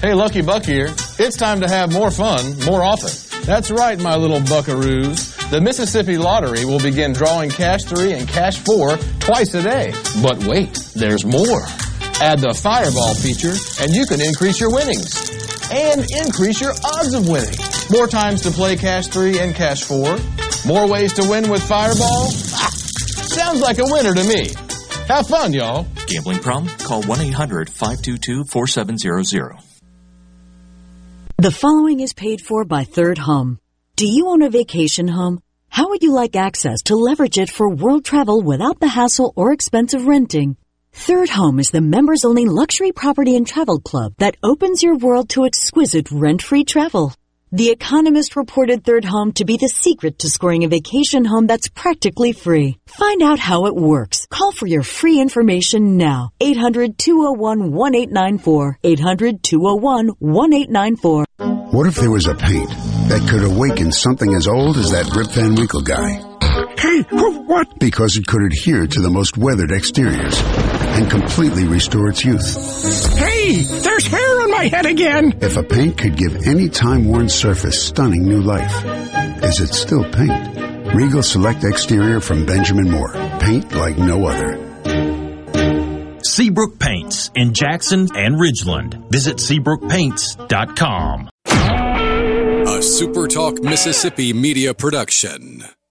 Hey, Lucky Buck here. It's time to have more fun more often. That's right, my little buckaroos. The Mississippi Lottery will begin drawing Cash 3 and Cash 4 twice a day. But wait, there's more. Add the Fireball feature, and you can increase your winnings and increase your odds of winning. More times to play Cash 3 and Cash 4. More ways to win with Fireball. Ah, sounds like a winner to me. Have fun, y'all. Gambling problem? Call 1 800 522 4700. The following is paid for by Third Home. Do you own a vacation home? How would you like access to leverage it for world travel without the hassle or expense of renting? Third Home is the members only luxury property and travel club that opens your world to exquisite rent free travel. The Economist reported Third Home to be the secret to scoring a vacation home that's practically free. Find out how it works. Call for your free information now. 800 201 1894. 800 201 1894. What if there was a paint that could awaken something as old as that Rip Van Winkle guy? Hey, who? what? Because it could adhere to the most weathered exteriors and completely restore its youth. Hey, there's hair on my head again. If a paint could give any time-worn surface stunning new life, is it still paint? Regal Select Exterior from Benjamin Moore. Paint like no other. Seabrook Paints in Jackson and Ridgeland. Visit SeabrookPaints.com. A SuperTalk Mississippi media production.